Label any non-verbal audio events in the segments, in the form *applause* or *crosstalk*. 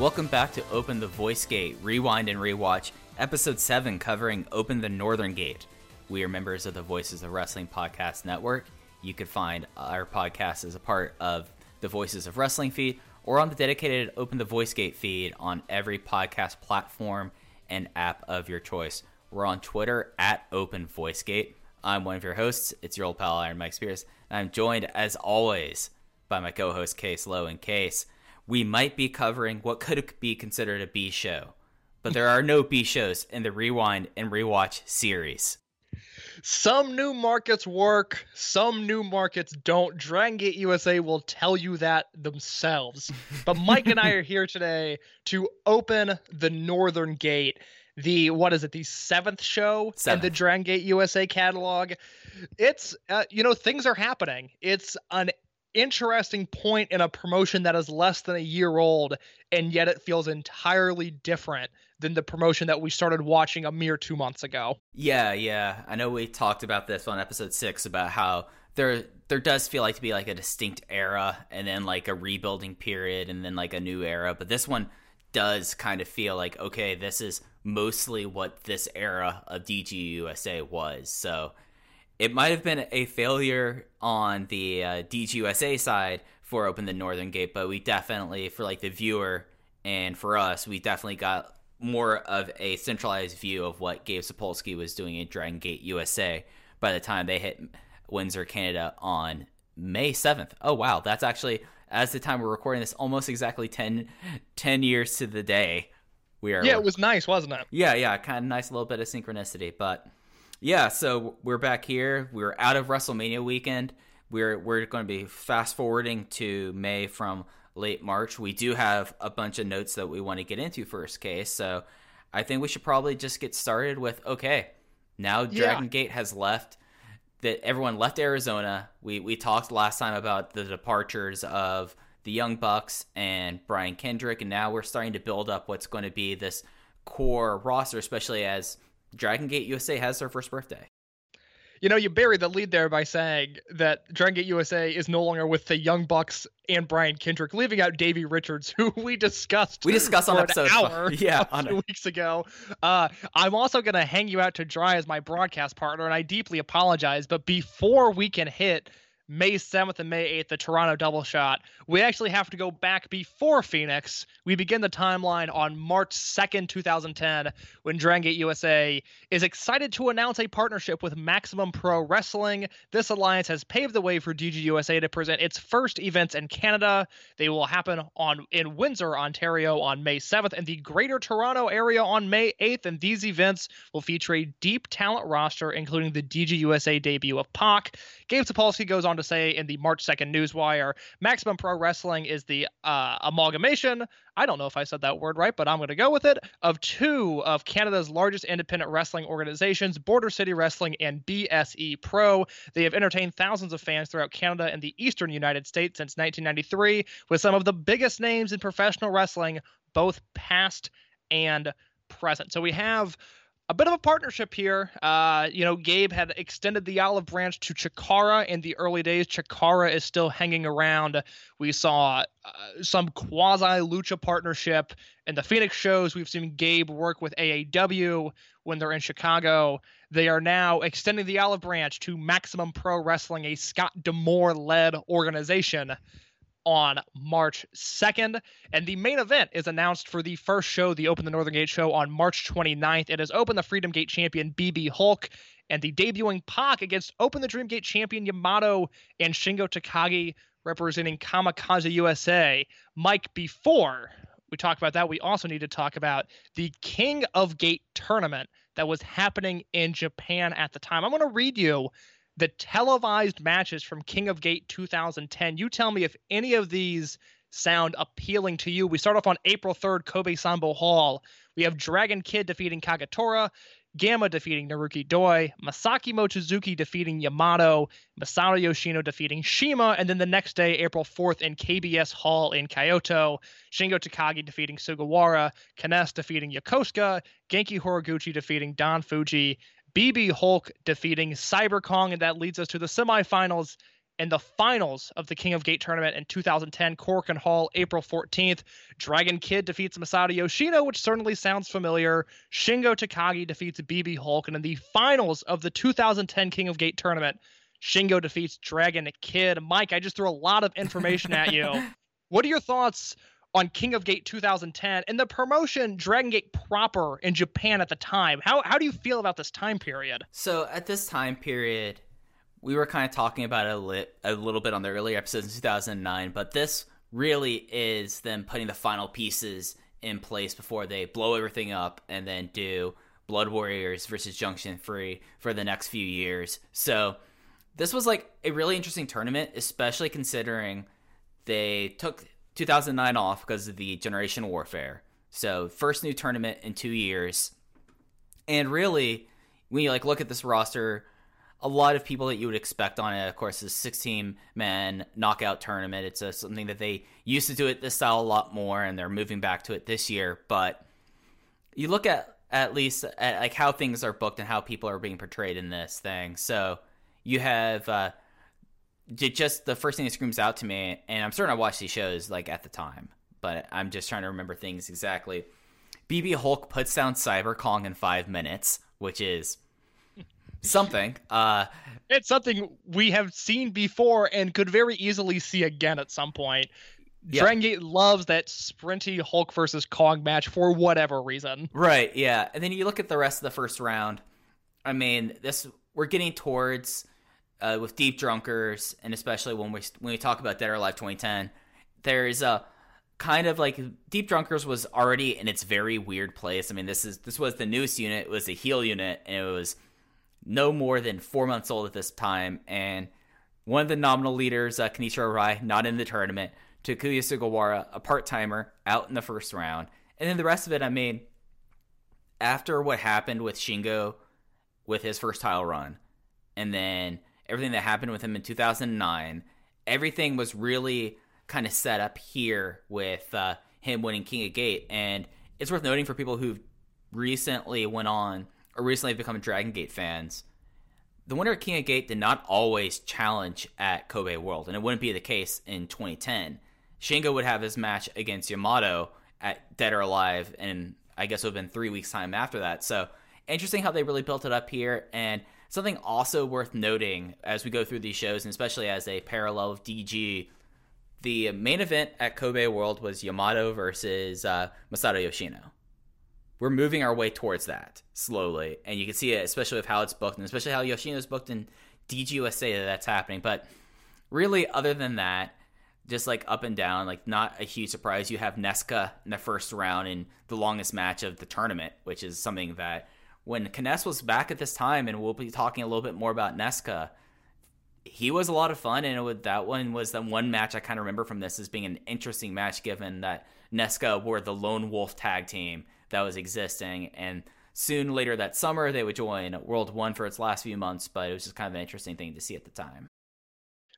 Welcome back to Open the Voice Gate, Rewind and Rewatch, Episode 7 covering Open the Northern Gate. We are members of the Voices of Wrestling Podcast Network. You could find our podcast as a part of the Voices of Wrestling feed or on the dedicated Open the Voice Gate feed on every podcast platform and app of your choice. We're on Twitter at Open Voice Gate. I'm one of your hosts. It's your old pal Iron Mike Spears. And I'm joined, as always, by my co-host Case Lowe. and case we might be covering what could be considered a B show, but there are no B shows in the Rewind and Rewatch series. Some new markets work, some new markets don't. Dragon Gate USA will tell you that themselves. But Mike and I are here today to open the Northern Gate, the what is it, the seventh show in the Seventh. Dragon Gate USA catalog. It's uh, you know things are happening. It's an interesting point in a promotion that is less than a year old, and yet it feels entirely different than the promotion that we started watching a mere two months ago. Yeah, yeah. I know we talked about this on episode six about how there there does feel like to be like a distinct era and then like a rebuilding period and then like a new era. But this one does kind of feel like okay, this is mostly what this era of DGUSA was. So it might have been a failure on the uh, DGUSA side for Open the Northern Gate, but we definitely, for like the viewer and for us, we definitely got more of a centralized view of what Gabe Sapolsky was doing in Dragon Gate USA by the time they hit Windsor, Canada on May 7th. Oh, wow. That's actually, as the time we're recording this, almost exactly 10, 10 years to the day. We are Yeah, it was nice, wasn't it? yeah, yeah, kind of nice little bit of synchronicity. But yeah, so we're back here. We're out of WrestleMania weekend. We're we're going to be fast forwarding to May from late March. We do have a bunch of notes that we want to get into first case. So I think we should probably just get started with okay. Now Yeah. Dragon Gate has left. That everyone left Arizona. We we talked last time about the departures of the Young Bucks and Brian Kendrick, and now we're starting to build up what's going to be this core roster, especially as Dragon Gate USA has their first birthday. You know, you buried the lead there by saying that Dragon Gate USA is no longer with the Young Bucks and Brian Kendrick, leaving out Davey Richards, *laughs* who we discussed. We discussed on for episode an hour *laughs* Yeah, a on few a- weeks ago. Uh, I'm also going to hang you out to dry as my broadcast partner, and I deeply apologize. But before we can hit May 7th and May 8th, the Toronto double shot, we actually have to go back before Phoenix. We begin the timeline on March 2nd, 2010, when Dragon Gate USA is excited to announce a partnership with Maximum Pro Wrestling. This alliance has paved the way for DGUSA to present its first events in Canada. They will happen on in Windsor, Ontario on May 7th and the Greater Toronto area on May 8th. And these events will feature a deep talent roster, including the DGUSA debut of Pac. Gabe Sapolsky goes on to say in the March 2nd Newswire. Maximum Pro Wrestling is the uh, amalgamation. I don't know if I said that word right, but I'm going to go with it. Of two of Canada's largest independent wrestling organizations, Border City Wrestling and BSE Pro. They have entertained thousands of fans throughout Canada and the eastern United States since 1993, with some of the biggest names in professional wrestling, both past and present. So we have a bit of a partnership here. Uh, you know, Gabe had extended the olive branch to Chikara in the early days. Chikara is still hanging around. We saw uh, some quasi lucha partnership in the Phoenix shows. We've seen Gabe work with AAW when they're in Chicago. They are now extending the olive branch to Maximum Pro Wrestling, a Scott D'Amore led organization on March 2nd. And the main event is announced for the first show, the Open the Northern Gate show, on March 29th. It is Open the Freedom Gate champion BB Hulk and the debuting Pac against Open the Dream Gate champion Yamato and Shingo Takagi representing Kamikaze USA. Mike, before we talk about that, we also need to talk about the King of Gate tournament that was happening in Japan at the time. I'm going to read you the televised matches from King of Gate 2010. You tell me if any of these sound appealing to you. We start off on April 3rd, Kobe Sambo Hall. We have Dragon Kid defeating Kagatora, Gamma defeating Naruki Doi, Masaaki Mochizuki defeating Yamato, Masato Yoshino defeating CIMA, and then the next day, April 4th, in KBS Hall in Kyoto, Shingo Takagi defeating Sugawara, Kness defeating Yokosuka, Genki Horiguchi defeating Don Fujii, BB Hulk defeating Cyber Kong, and that leads us to the semifinals and the finals of the King of Gate tournament in 2010, Korakuen Hall, April 14th. Dragon Kid defeats Masato Yoshino, which certainly sounds familiar. Shingo Takagi defeats BB Hulk, and in the finals of the 2010 King of Gate tournament, Shingo defeats Dragon Kid. Mike, I just threw a lot of information at you. *laughs* What are your thoughts on King of Gate 2010 and the promotion Dragon Gate proper in Japan at the time? How how do you feel about this time period? So at this time period, we were kind of talking about it a, lit, a little bit on the earlier episodes in 2009, but this really is them putting the final pieces in place before they blow everything up and then do Blood Warriors versus Junction Free for the next few years. So this was like a really interesting tournament, especially considering they took 2009 off because of the Generation Warfare. So first new tournament in two years, and really, when you like look at this roster, a lot of people that you would expect on it. Of course, is 16 man knockout tournament. It's a, something that they used to do it this style a lot more, and they're moving back to it this year. But you look at at least at like how things are booked and how people are being portrayed in this thing. So you have uh, just the first thing that screams out to me, and I'm certain I watched these shows like at the time, but I'm just trying to remember things exactly. BB Hulk puts down Cyber Kong in five minutes, which is *laughs* something. Uh, It's something we have seen before and could very easily see again at some point. Yeah. Dragon Gate loves that sprinty Hulk versus Kong match for whatever reason. Right, yeah. And then you look at the rest of the first round. I mean, this we're getting towards uh, with Deep Drunkers, and especially when we when we talk about Dead or Alive 2010, there's a kind of like Deep Drunkers was already in its very weird place. I mean, this is this was the newest unit, it was a heel unit, and it was no more than four months old at this time. And one of the nominal leaders, uh, Kenichiro Arai, not in the tournament. Takuya Sugawara, a part timer, out in the first round. And then the rest of it, I mean, after what happened with Shingo with his first title run, and then everything that happened with him in 2009, everything was really kind of set up here with uh, him winning King of Gate. And it's worth noting for people who recently went on or recently have become Dragon Gate fans. The winner of King of Gate did not always challenge at Kobe World, and it wouldn't be the case in 2010. Shingo would have his match against Yamato at Dead or Alive, and I guess it would have been three weeks' time after that. So interesting how they really built it up here, and something also worth noting as we go through these shows, and especially as a parallel of DG. The main event at Kobe World was Yamato versus uh, Masato Yoshino we're moving our way towards that slowly, and you can see it, especially with how it's booked, and especially how Yoshino's booked in DGUSA that that's happening. But really, other than that, just like up and down, like not a huge surprise. You have Nesca in the first round in the longest match of the tournament, which is something that when Kness was back at this time, and we'll be talking a little bit more about Nesca, he was a lot of fun, and would, that one was the one match I kind of remember from this as being an interesting match, given that Nesca were the lone wolf tag team that was existing, and soon later that summer they would join World One for its last few months, but it was just kind of an interesting thing to see at the time.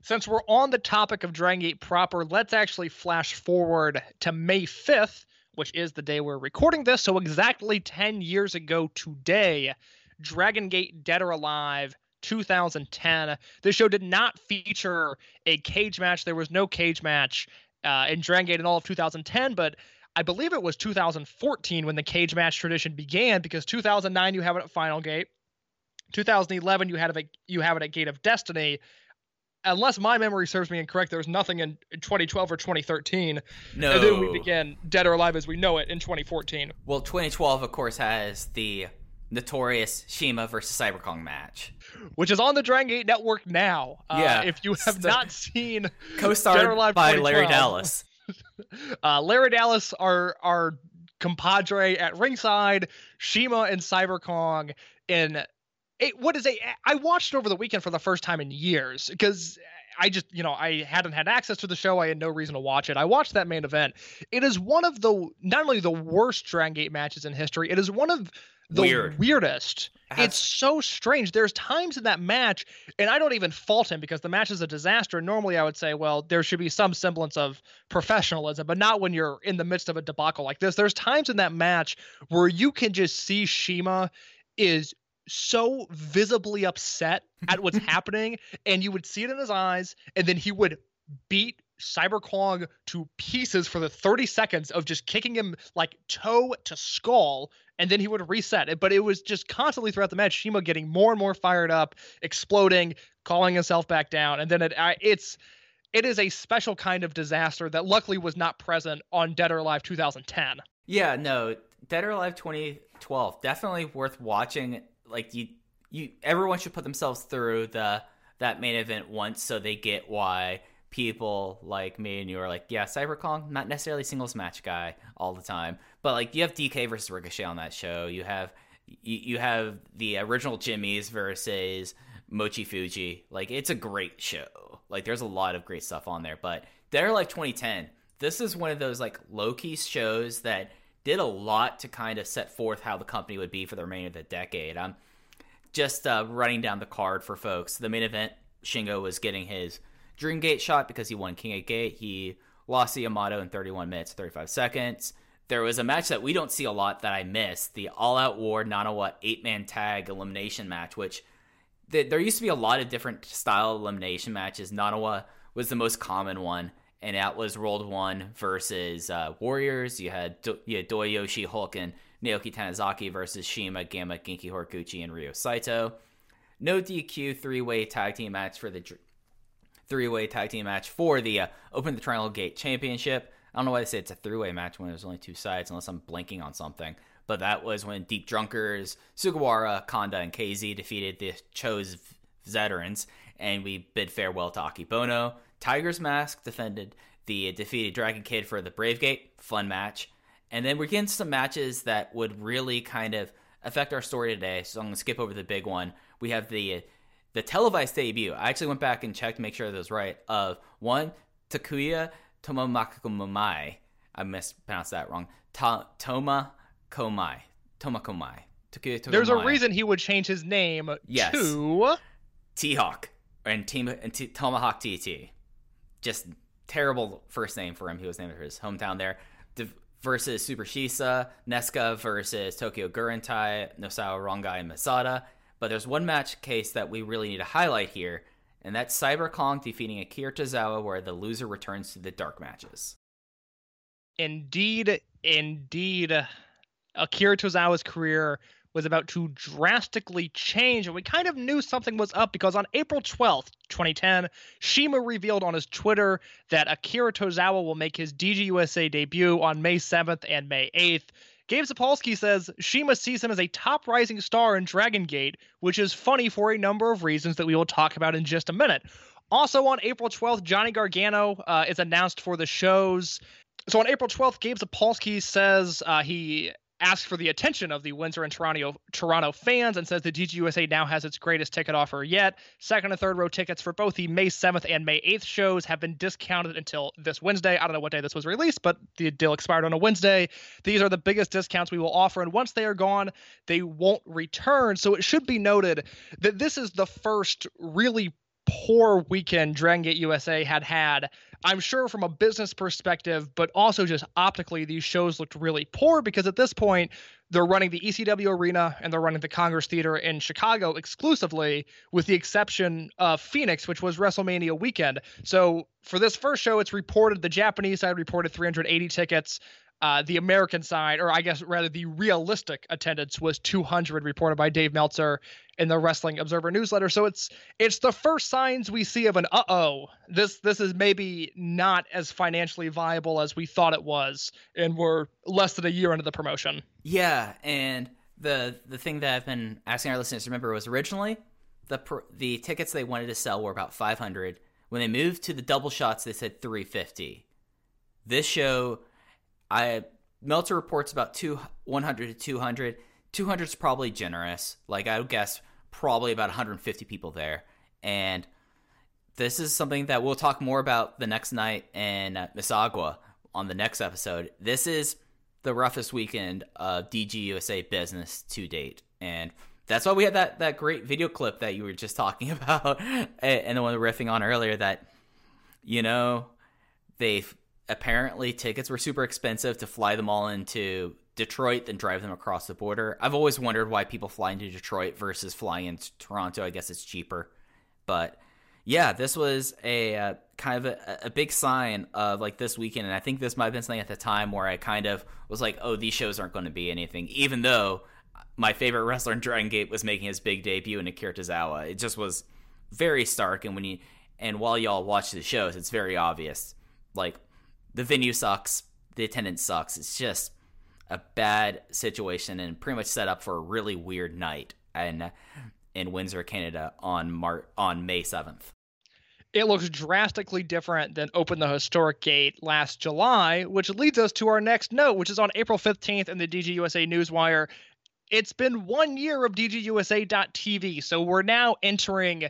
Since we're on the topic of Dragon Gate proper, let's actually flash forward to May 5th, which is the day we're recording this. So, exactly 10 years ago today, Dragon Gate Dead or Alive 2010. This show did not feature a cage match. There was no cage match uh, in Dragon Gate in all of 2010, but I believe it was 2014 when the cage match tradition began because 2009 you have it at Final Gate. 2011 you had it you have it at Gate of Destiny, unless my memory serves me incorrect, there was nothing in 2012 or 2013. No. And then we began Dead or Alive as we know it in 2014. Well, 2012, of course, has the notorious CIMA versus Cyberkong match. Which is on the Dragon Gate Network now. Uh, Yeah. If you have not seen Co-starred Dead or Alive by Larry Dallas. *laughs* uh, Larry Dallas, our our compadre at ringside, CIMA and Cyberkong in it, what is a I watched over the weekend for the first time in years because I just you know I hadn't had access to the show. I had no reason to watch it. I watched that main event. It is one of the not only the worst Dragon Gate matches in history. It is one of the Weird. weirdest. It has- It's so strange. There's times in that match, and I don't even fault him because the match is a disaster. Normally, I would say, well, there should be some semblance of professionalism, but not when you're in the midst of a debacle like this. There's times in that match where you can just see CIMA is so visibly upset at what's *laughs* happening, and you would see it in his eyes, and then he would beat Cyberkong to pieces for the 30 seconds of just kicking him like toe to skull, and then he would reset it. But it was just constantly throughout the match, CIMA getting more and more fired up, exploding, calling himself back down, and then it I, it's it is a special kind of disaster that luckily was not present on Dead or Alive 2010. Yeah, no, Dead or Alive 2012 definitely worth watching. Like you, you, everyone should put themselves through the that main event once so they get why people like me and you are like, yeah, Cyber Kong, not necessarily singles match guy all the time, but like you have DK versus Ricochet on that show. You have you, you have the original Jimmy's versus Mochi Fuji. Like it's a great show. Like there's a lot of great stuff on there. But they're like 2010, this is one of those like low key shows that did a lot to kind of set forth how the company would be for the remainder of the decade. I'm just uh, running down the card for folks. The main event, Shingo was getting his Dream Gate shot because he won King of Gate. He lost to Yamato in 31 minutes 35 seconds. There was a match that we don't see a lot that I missed the All Out War Nanawa eight man tag elimination match, which th- there used to be a lot of different style elimination matches. Nanawa was the most common one, and that was World One versus uh, Warriors. You had Do- you had Doyoshi Hulk and Naoki Tanisaki versus CIMA, Gamma, Genki Horiguchi, and Ryo Saito. No DQ three way tag team match for the dr- three way tag team match for the uh, Open the Triangle Gate Championship. I don't know why they say it's a three way match when there's only two sides, unless I'm blanking on something. But that was when Deep Drunkers, Sugawara, Kanda, and KZ defeated the Cho's veterans, and we bid farewell to Akebono. Tiger's Mask defended the defeated Dragon Kid for the Brave Gate. Fun match. And then we're getting some matches that would really kind of affect our story today. So I'm going to skip over the big one. We have the the televised debut. I actually went back and checked to make sure that was right. Of one Takuya Tomomakomai. I mispronounced that wrong. Ta- Toma Komai. Toma Komai. Takuya Tokomai. There's a reason he would change his name Yes. to T-Hawk and Team and Tomahawk T- Tomahawk TT. Just terrible first name for him. He was named for his hometown there. The, versus Super Shisa, Nesca versus Tokyo Gurentai, Nosawa Rongai, and Masada. But there's one match case that we really need to highlight here, and that's Cyber Kong defeating Akira Tozawa, where the loser returns to the dark matches. Indeed, indeed, Akira Tozawa's career was about to drastically change, and we kind of knew something was up because on April 12th, 2010, CIMA revealed on his Twitter that Akira Tozawa will make his DGUSA debut on May 7th and May 8th. Gabe Sapolsky says CIMA sees him as a top rising star in Dragon Gate, which is funny for a number of reasons that we will talk about in just a minute. Also on April 12th, Johnny Gargano uh, is announced for the shows. So on April 12th, Gabe Sapolsky says uh, he asks for the attention of the Windsor and Toronto Toronto fans and says the DGUSA now has its greatest ticket offer yet. Second and third row tickets for both the May 7th and May 8th shows have been discounted until this Wednesday. I don't know what day this was released, but the deal expired on a Wednesday. These are the biggest discounts we will offer, and once they are gone, they won't return. So it should be noted that this is the first really poor weekend Dragon Gate USA had had. I'm sure from a business perspective, but also just optically, these shows looked really poor because at this point, they're running the ECW Arena and they're running the Congress Theater in Chicago exclusively, with the exception of Phoenix, which was WrestleMania weekend. So for this first show, it's reported the Japanese side reported 380 tickets. Uh, the American side, or I guess rather the realistic attendance, was 200, reported by Dave Meltzer in the Wrestling Observer newsletter. So it's it's the first signs we see of an uh oh, this this is maybe not as financially viable as we thought it was, and we're less than a year into the promotion. Yeah, and the the thing that I've been asking our listeners to remember was originally the the tickets they wanted to sell were about 500. When they moved to the double shots, they said 350. This show, I Meltzer reports about two 100 to 200. 200 is probably generous. Like I would guess, probably about 150 people there, and this is something that we'll talk more about the next night in uh, Mississauga on the next episode. This is the roughest weekend of DGUSA business to date, and that's why we had that that great video clip that you were just talking *laughs* about, and the one we're riffing on earlier. That you know, they've apparently tickets were super expensive to fly them all into Detroit, then drive them across the border. I've always wondered why people fly into Detroit versus flying into Toronto. I guess it's cheaper, but yeah, this was a uh, kind of a, a big sign of like this weekend, and I think this might have been something at the time where I kind of was like, "Oh, these shows aren't going to be anything," even though my favorite *laughs* wrestler in Dragon Gate was making his big debut in Akira Tozawa. It just was very stark, and when you and while y'all watch the shows, it's very obvious. Like the venue sucks, the attendance sucks. It's just a bad situation and pretty much set up for a really weird night and in Windsor, Canada on Mar- on May 7th. It looks drastically different than Open the Historic Gate last July, which leads us to our next note, which is on April 15th in the DGUSA Newswire. It's been one year of DGUSA.TV, so we're now entering,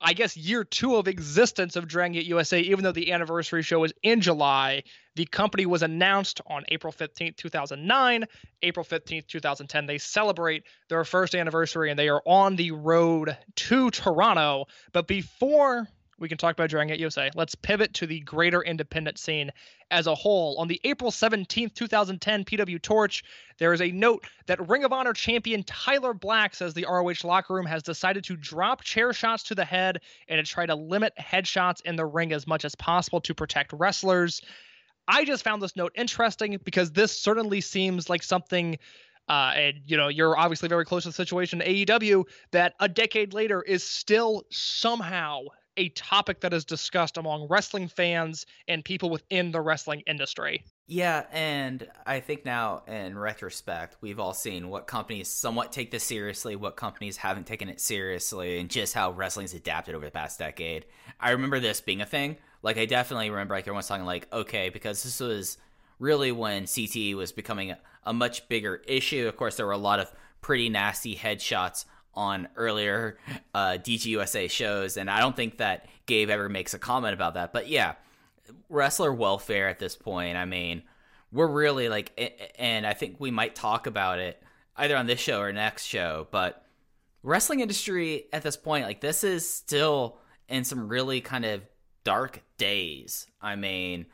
I guess, year two of existence of Dragon Gate USA, even though the anniversary show is in July. The company was announced on April 15th, 2009. April 15th, 2010, they celebrate their first anniversary and they are on the road to Toronto. But before we can talk about Dragon Gate USA. Let's pivot to the greater independent scene as a whole. On the April 17th, 2010 PW Torch, there is a note that Ring of Honor champion Tyler Black says the ROH locker room has decided to drop chair shots to the head and to try to limit headshots in the ring as much as possible to protect wrestlers. I just found this note interesting because this certainly seems like something uh, and you know you're obviously very close to the situation AEW that a decade later is still somehow a topic that is discussed among wrestling fans and people within the wrestling industry. Yeah, and I think now in retrospect, we've all seen what companies somewhat take this seriously, what companies haven't taken it seriously, and just how wrestling's adapted over the past decade. I remember this being a thing. Like, I definitely remember like everyone's talking like, okay, because this was really when CTE was becoming a, a much bigger issue. Of course, there were a lot of pretty nasty headshots on earlier uh, DGUSA shows, and I don't think that Gabe ever makes a comment about that. But yeah, wrestler welfare at this point. I mean, we're really like, and I think we might talk about it either on this show or next show. But wrestling industry at this point, like this is still in some really kind of dark days. I mean,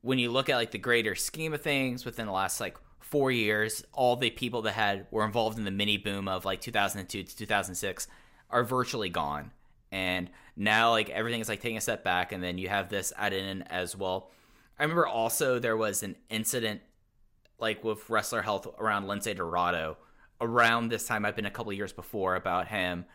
when you look at like the greater scheme of things within the last like four years, all the people that had were involved in the mini boom of like 2002 to 2006 are virtually gone. And now like everything is like taking a step back, and then you have this added in as well. I remember also there was an incident like with wrestler health around Lince Dorado around this time. I've been a couple years before about him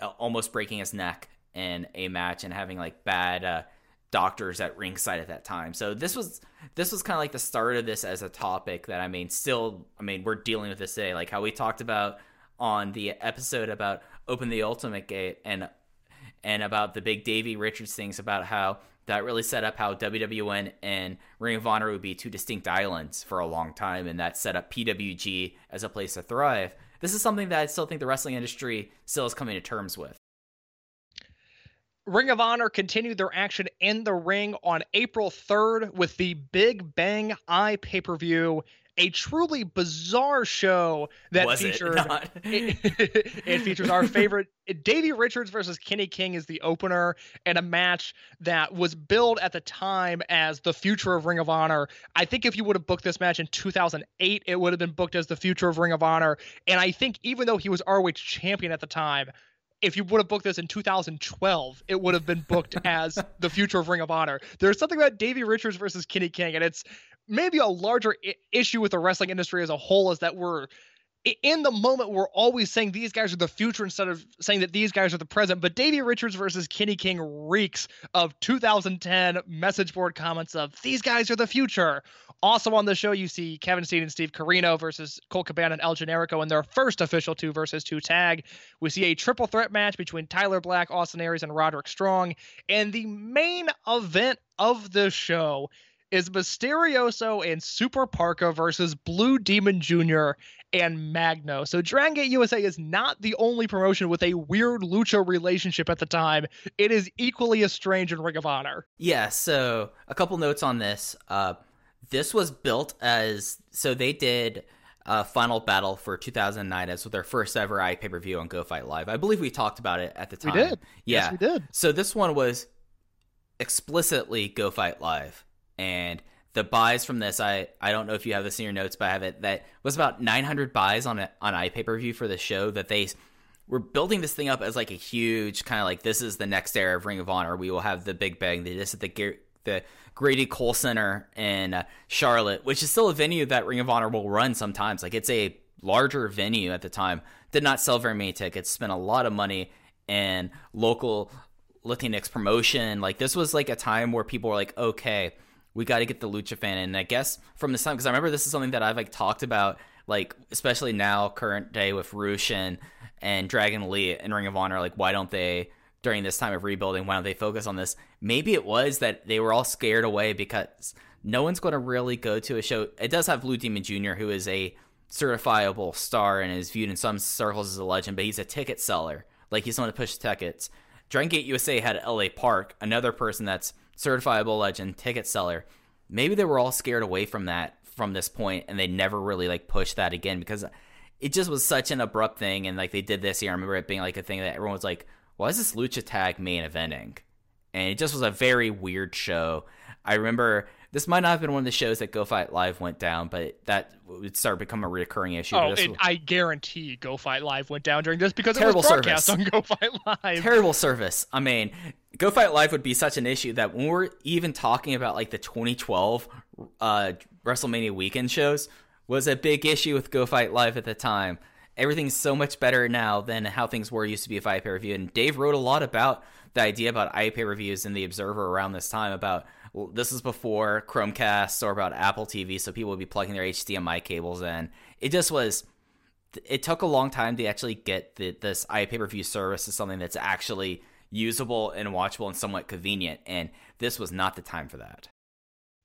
uh, almost breaking his neck in a match and having like bad uh, doctors at ringside at that time. So this was this was kind of like the start of this as a topic that I mean still I mean we're dealing with this today like how we talked about on the episode about open the ultimate gate and and about the big Davey Richards things about how that really set up how WWN and Ring of Honor would be two distinct islands for a long time, and that set up PWG as a place to thrive. This is something that I still think the wrestling industry still is coming to terms with. Ring of Honor continued their action in the ring on April 3rd with the Big Bang Eye pay per view, a truly bizarre show that Was it featured. not? it, *laughs* it features our favorite Davey Richards versus Kenny King is the opener, and a match that was billed at the time as the future of Ring of Honor. I think if you would have booked this match in 2008, it would have been booked as the future of Ring of Honor. And I think even though he was ROH champion at the time, if you would have booked this in 2012, it would have been booked *laughs* as the future of Ring of Honor. There's something about Davey Richards versus Kenny King, and it's maybe a larger I- issue with the wrestling industry as a whole is that we're in the moment we're always saying these guys are the future instead of saying that these guys are the present. But Davey Richards versus Kenny King reeks of 2010 message board comments of these guys are the future. Also on the show, you see Kevin Steen and Steve Corino versus Colt Cabana and El Generico in their first official two versus two tag. We see a triple threat match between Tyler Black, Austin Aries, and Roderick Strong. And the main event of the show is Mysterioso and Super Parka versus Blue Demon Jr. and Magno. So Dragon Gate USA is not the only promotion with a weird lucha relationship at the time. It is equally as strange in Ring of Honor. Yeah, so a couple notes on this. Uh, this was built as so they did uh, Final Battle for 2009 as their first ever i pay per view on Go Fight Live. I believe we talked about it at the time. We did. Yeah, Yes, we did. So this one was explicitly Go Fight Live, and the buys from this, I I don't know if you have this in your notes, but I have it. That was about 900 buys on a, on i pay per view for the show that they were building this thing up as like a huge kind of like this is the next era of Ring of Honor. We will have the Big Bang. They just at the the Grady Cole Center in uh, Charlotte, which is still a venue that Ring of Honor will run sometimes. Like it's a larger venue at the time. Did not sell very many tickets. Spent a lot of money in local Latinx promotion. Like this was like a time where people were like, okay, we got to get the lucha fan in. And I guess from this time, because I remember this is something that I've like talked about, like especially now, current day with Rush and, and Dragon Lee and Ring of Honor. Like, why don't they during this time of rebuilding? Why don't they focus on this? Maybe it was that they were all scared away because no one's going to really go to a show. It does have Blue Demon Jr., who is a certifiable star and is viewed in some circles as a legend, but he's a ticket seller. Like he's someone to push tickets. Dragon Gate USA had LA Park, another person that's certifiable legend, ticket seller. Maybe they were all scared away from that from this point, and they never really like pushed that again because it just was such an abrupt thing. And like they did this year, I remember it being like a thing that everyone was like, "Why is this lucha tag main eventing?" And it just was a very weird show. I remember this might not have been one of the shows that Go Fight Live went down, but that would start to become a recurring issue. Oh, and was- I guarantee Go Fight Live went down during this because Terrible it was broadcast service. on Go Fight Live. terrible service. I mean, Go Fight Live would be such an issue that when we're even talking about like the 2012 uh, WrestleMania weekend shows was a big issue with Go Fight Live at the time. Everything's so much better now than how things were used to be with iPay review. And Dave wrote a lot about the idea about iPay reviews in the Observer around this time about well, this is before Chromecast or about Apple TV, so people would be plugging their HDMI cables in. It just was it took a long time to actually get the, this iPay per view service to something that's actually usable and watchable and somewhat convenient. And this was not the time for that.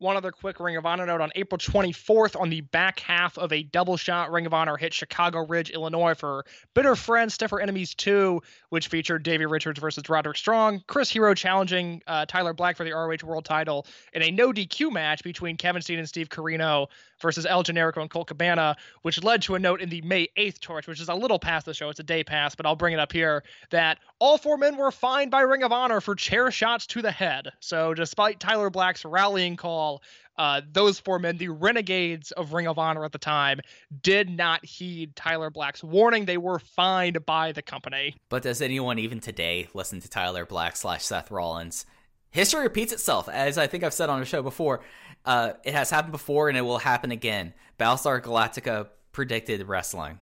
One other quick Ring of Honor note on April 24th, on the back half of a double shot, Ring of Honor hit Chicago Ridge, Illinois for Bitter Friends, Stiffer Enemies 2, which featured Davey Richards versus Roderick Strong, Chris Hero challenging uh, Tyler Black for the ROH World title, in a no DQ match between Kevin Steen and Steve Corino versus El Generico and Colt Cabana, which led to a note in the May 8th torch, which is a little past the show. It's a day past, but I'll bring it up here that all four men were fined by Ring of Honor for chair shots to the head. So, despite Tyler Black's rallying call, uh, those four men, the renegades of Ring of Honor at the time, did not heed Tyler Black's warning. They were fined by the company. But does anyone even today listen to Tyler Black slash Seth Rollins? History repeats itself, as I think I've said on the show before. Uh, it has happened before and it will happen again. Battlestar Galactica predicted wrestling.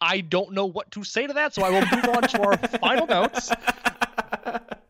I don't know what to say to that, so I will move on to our *laughs* final notes. *laughs*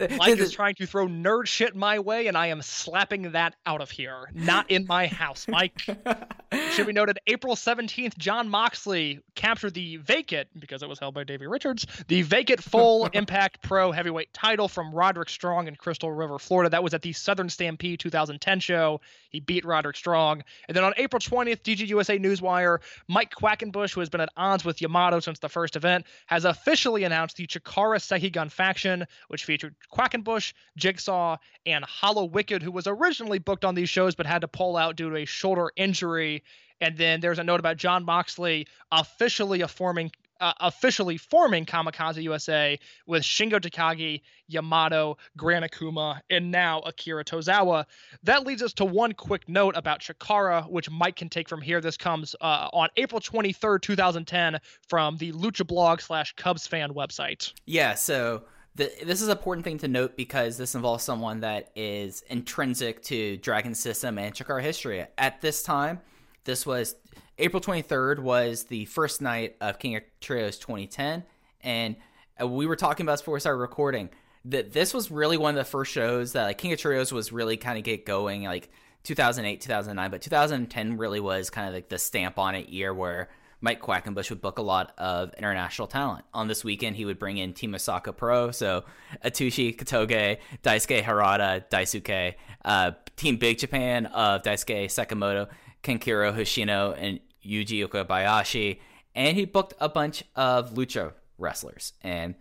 *laughs* Mike is trying to throw nerd shit my way, and I am slapping that out of here. Not in my house, Mike. *laughs* should be noted April 17th, John Moxley captured the vacant, because it was held by Davey Richards, the vacant full *laughs* Impact Pro heavyweight title from Roderick Strong in Crystal River, Florida. That was at the Southern Stampede 2010 show. He beat Roderick Strong. And then on April 20th, DGUSA Newswire, Mike Quackenbush, who has been at odds with Yamato since the first event, has officially announced the Chikara Sekigun faction, which featured Quackenbush, Jigsaw, and Hallowicked, who was originally booked on these shows but had to pull out due to a shoulder injury. And then there's a note about John Moxley officially forming uh, officially forming Kamikaze USA with Shingo Takagi, Yamato, Gran Akuma, and now Akira Tozawa. That leads us to one quick note about Chikara, which Mike can take from here. This comes uh, on April 23rd, 2010, from the Lucha Blog slash Cubs fan website. Yeah, so the, this is an important thing to note because this involves someone that is intrinsic to Dragon System and Chikara history. At this time, this was April 23rd was the first night of King of Trios 2010, and uh, we were talking about this before we started recording that this was really one of the first shows that like King of Trios was really kind of get going like 2008 2009 but 2010 really was kind of like the stamp on it year where Mike Quackenbush would book a lot of international talent. On this weekend, he would bring in Team Osaka Pro, so Atsushi Kotoge, Daisuke Harada, Daisuke, uh, Team Big Japan of Daisuke Sekimoto, Kankuro Hoshino, and Yuji Okabayashi. And he booked a bunch of lucha wrestlers. And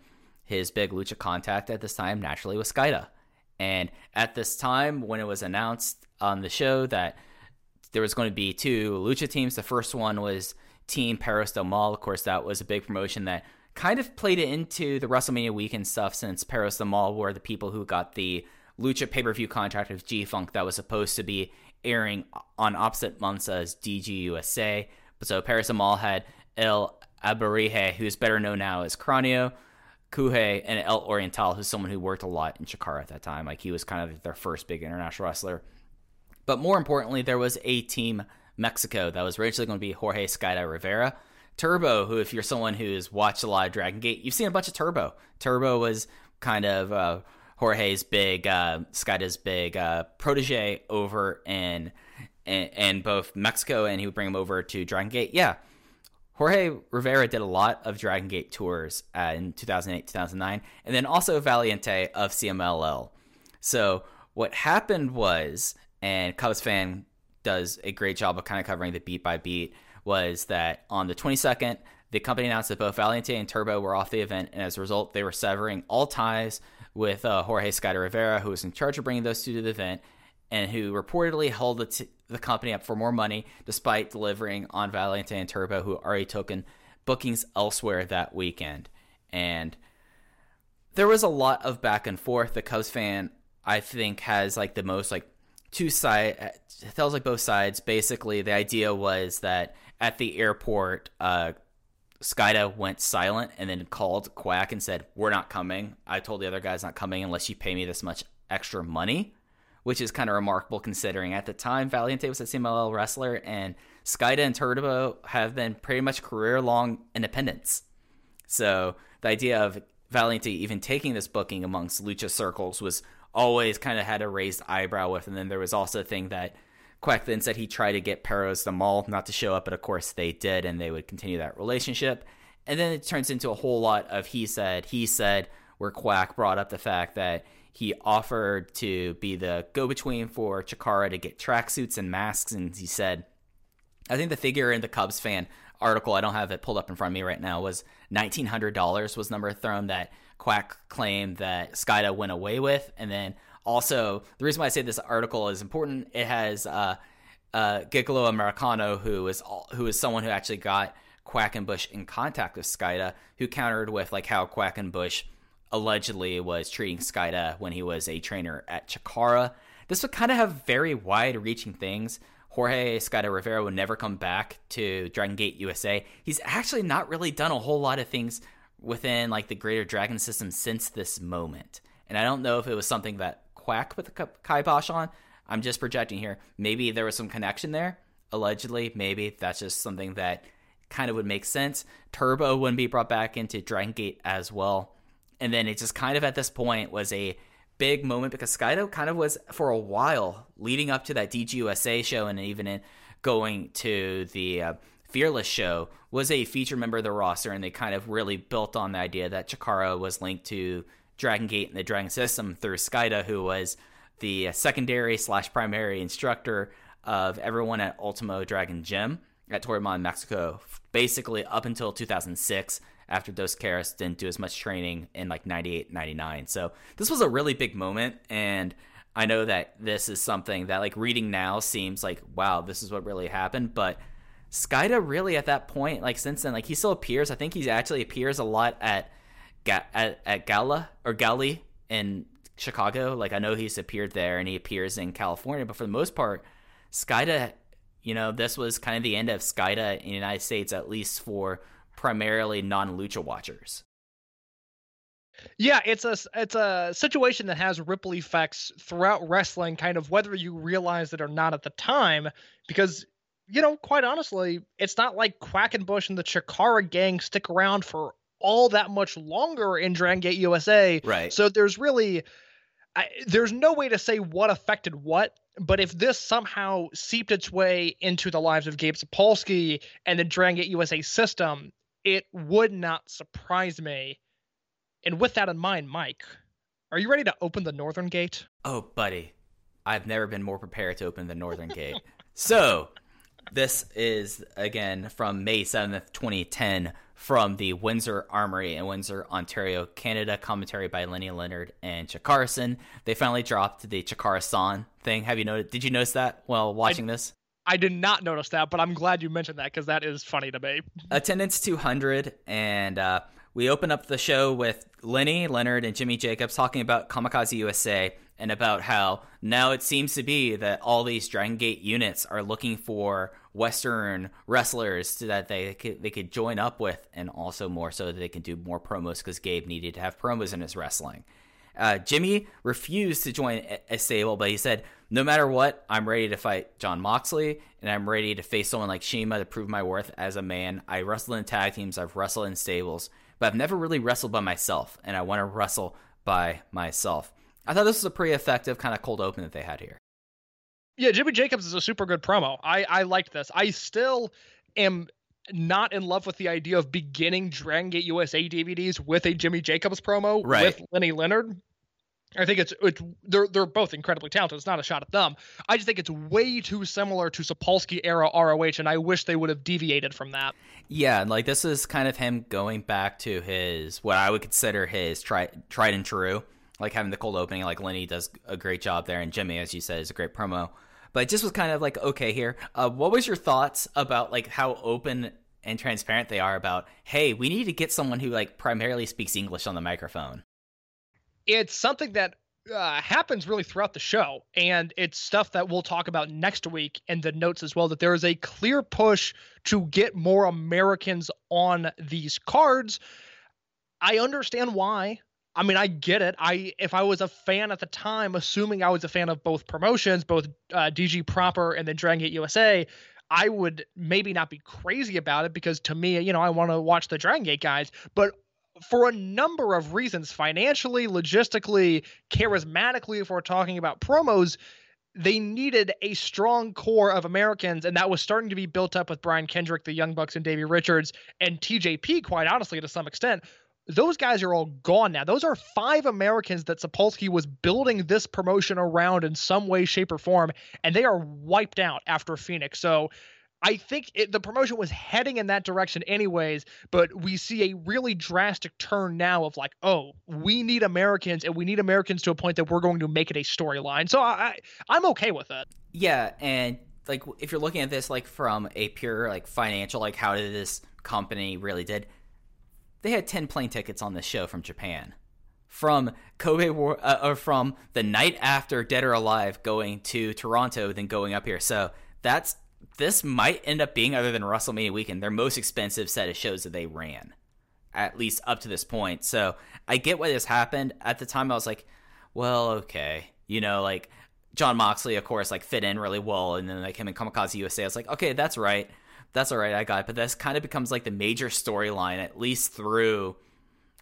his big lucha contact at this time naturally was Skayde. And at this time, when it was announced on the show that there was going to be two lucha teams, the first one was Team Perros del Mal. Of course, that was a big promotion that kind of played it into the WrestleMania weekend stuff since Perros del Mal were the people who got the lucha pay per view contract with G Funk that was supposed to be airing on opposite months as DGUSA. So Perros del Mal had El Alebrije, who's better known now as Cranio. Cuije and El Oriental, who's someone who worked a lot in Chikara at that time. Like he was kind of their first big international wrestler. But more importantly, there was a team Mexico that was originally going to be Jorge Skayde Rivera. Turbo, who, if you're someone who's watched a lot of Dragon Gate, you've seen a bunch of Turbo. Turbo was kind of uh, Jorge's big, uh, Skayde's big uh, protege over in, in in both Mexico, and he would bring him over to Dragon Gate. Yeah, Jorge Rivera did a lot of Dragon Gate tours uh, in 2008, 2009, and then also Valiente of CMLL. So what happened was, and Cubs fan does a great job of kind of covering the beat by beat, was that on the 22nd, the company announced that both Valiente and Turbo were off the event, and as a result, they were severing all ties with uh, Jorge Skayde Rivera, who was in charge of bringing those two to the event, and who reportedly held the, t- the company up for more money despite delivering on Valiente and Turbo, who already took bookings elsewhere that weekend. And there was a lot of back and forth. The Cubs fan, I think, has like the most like two side tells like both sides. Basically, the idea was that at the airport, uh, Skayde went silent and then called Quack and said, "We're not coming. I told the other guys not coming unless you pay me this much extra money." Which is kind of remarkable considering at the time Valiente was a CMLL wrestler and Skayde and Turbo have been pretty much career long independents. So the idea of Valiente even taking this booking amongst lucha circles was always kind of had a raised eyebrow with. And then there was also a thing that Quack then said he tried to get Perros del Mal not to show up, but of course they did, and they would continue that relationship. And then it turns into a whole lot of he said, he said, where Quack brought up the fact that he offered to be the go between for Chikara to get tracksuits and masks. And he said, I think the figure in the Cubs fan article, I don't have it pulled up in front of me right now, was $1,900 was number thrown that Quack claim that Skayde went away with. And then also, the reason why I say this article is important, it has uh, uh, Gigolo Americano, who is who is someone who actually got Quackenbush in contact with Skayde, who countered with like how Quackenbush allegedly was treating Skayde when he was a trainer at Chikara. This would kind of have very wide-reaching things. Jorge Skayde Rivera would never come back to Dragon Gate USA. He's actually not really done a whole lot of things within like the greater Dragon system since this moment. And I don't know if it was something that Quack put the kibosh on. I'm just projecting here. Maybe there was some connection there. Allegedly, maybe that's just something that kind of would make sense. Turbo wouldn't be brought back into Dragon Gate as well. And then it just kind of at this point was a big moment because Skayde kind of was for a while leading up to that DGUSA show and even in going to the uh, Fearless show was a feature member of the roster, and they kind of really built on the idea that Chikara was linked to Dragon Gate and the Dragon System through Skayde, who was the secondary slash primary instructor of everyone at Ultimo Dragon Gym at Torreon, Mexico, basically up until 2006 after Dos Caras didn't do as much training in like 98, 99. So this was a really big moment. And I know that this is something that like reading now seems like, wow, this is what really happened. But Skayde really at that point, like since then, like he still appears. I think he actually appears a lot at at, at Gala or Gali in Chicago. Like I know he's appeared there and he appears in California, but for the most part, Skayde, you know, this was kind of the end of Skayde in the United States, at least for primarily non lucha watchers. Yeah, it's a it's a situation that has ripple effects throughout wrestling, kind of whether you realize it or not at the time, because you know, quite honestly, it's not like Quackenbush and the Chikara gang stick around for all that much longer in Dragon Gate USA. Right. So there's really I, there's no way to say what affected what, but if this somehow seeped its way into the lives of Gabe Sapolsky and the Dragon Gate USA system, it would not surprise me. And with that in mind, Mike, are you ready to open the Northern Gate? Oh, buddy, I've never been more prepared to open the Northern Gate. So, this is again from May 7th, 2010, from the Windsor Armory in Windsor, Ontario, Canada. Commentary by Lenny Leonard and Chikarason. They finally dropped the Chikara-san thing. Have you noticed? Did you notice that while watching I, this? I did not notice that, but I'm glad you mentioned that because that is funny to me. Attendance 200, and uh, we open up the show with Lenny Leonard and Jimmy Jacobs talking about Kamikaze USA and about how now it seems to be that all these Dragon Gate units are looking for Western wrestlers so that they could, they could join up with, and also more so that they can do more promos because Gabe needed to have promos in his wrestling. Uh, Jimmy refused to join a stable, but he said, "No matter what, I'm ready to fight Jon Moxley, and I'm ready to face someone like CIMA to prove my worth as a man. I wrestled in tag teams, I've wrestled in stables, but I've never really wrestled by myself, and I want to wrestle by myself." I thought this was a pretty effective kind of cold open that they had here. Yeah, Jimmy Jacobs is a super good promo. I I liked this. I still am not in love with the idea of beginning Dragon Gate USA DVDs with a Jimmy Jacobs promo Right. with Lenny Leonard. I think it's it's they're they're both incredibly talented. It's not a shot at them. I just think it's way too similar to Sapolsky era ROH, and I wish they would have deviated from that. Yeah, and, like this is kind of him going back to his what I would consider his tried tried and true, like having the cold opening. Like Lenny does a great job there, and Jimmy, as you said, is a great promo. But it just was kind of like okay here. Uh, what was your thoughts about like how open and transparent they are about? Hey, we need to get someone who like primarily speaks English on the microphone. it's something that uh, happens really throughout the show, and it's stuff that we'll talk about next week in the notes as well. That there is a clear push to get more Americans on these cards. I understand why. I mean, I get it. I if I was a fan at the time, assuming I was a fan of both promotions, both uh, DG proper and then Dragon Gate USA, I would maybe not be crazy about it because to me, you know, I want to watch the Dragon Gate guys. But for a number of reasons, financially, logistically, charismatically, if we're talking about promos, they needed a strong core of Americans, and that was starting to be built up with Brian Kendrick, the Young Bucks, and Davey Richards, and TJP, quite honestly, to some extent. Those guys are all gone now. Those are five Americans that Sapolsky was building this promotion around in some way, shape, or form, and they are wiped out after Phoenix. So I think it, the promotion was heading in that direction anyways, but we see a really drastic turn now of like, oh, we need Americans and we need Americans to a point that we're going to make it a storyline. So I, I I'm okay with it. Yeah, and like if you're looking at this like from a pure like financial like how did this company really did they had 10 plane tickets on this show from Japan. From Kobe War uh, or from the night after Dead or Alive going to Toronto then going up here. So that's this might end up being other than WrestleMania weekend their most expensive set of shows that they ran at least up to this point. So I get why this happened. At the time I was like well okay. You know like Jon Moxley, of course, like fit in really well, and then like him and Kamikaze USA, I was like, okay, that's right, that's all right, I got it. But this kind of becomes like the major storyline, at least through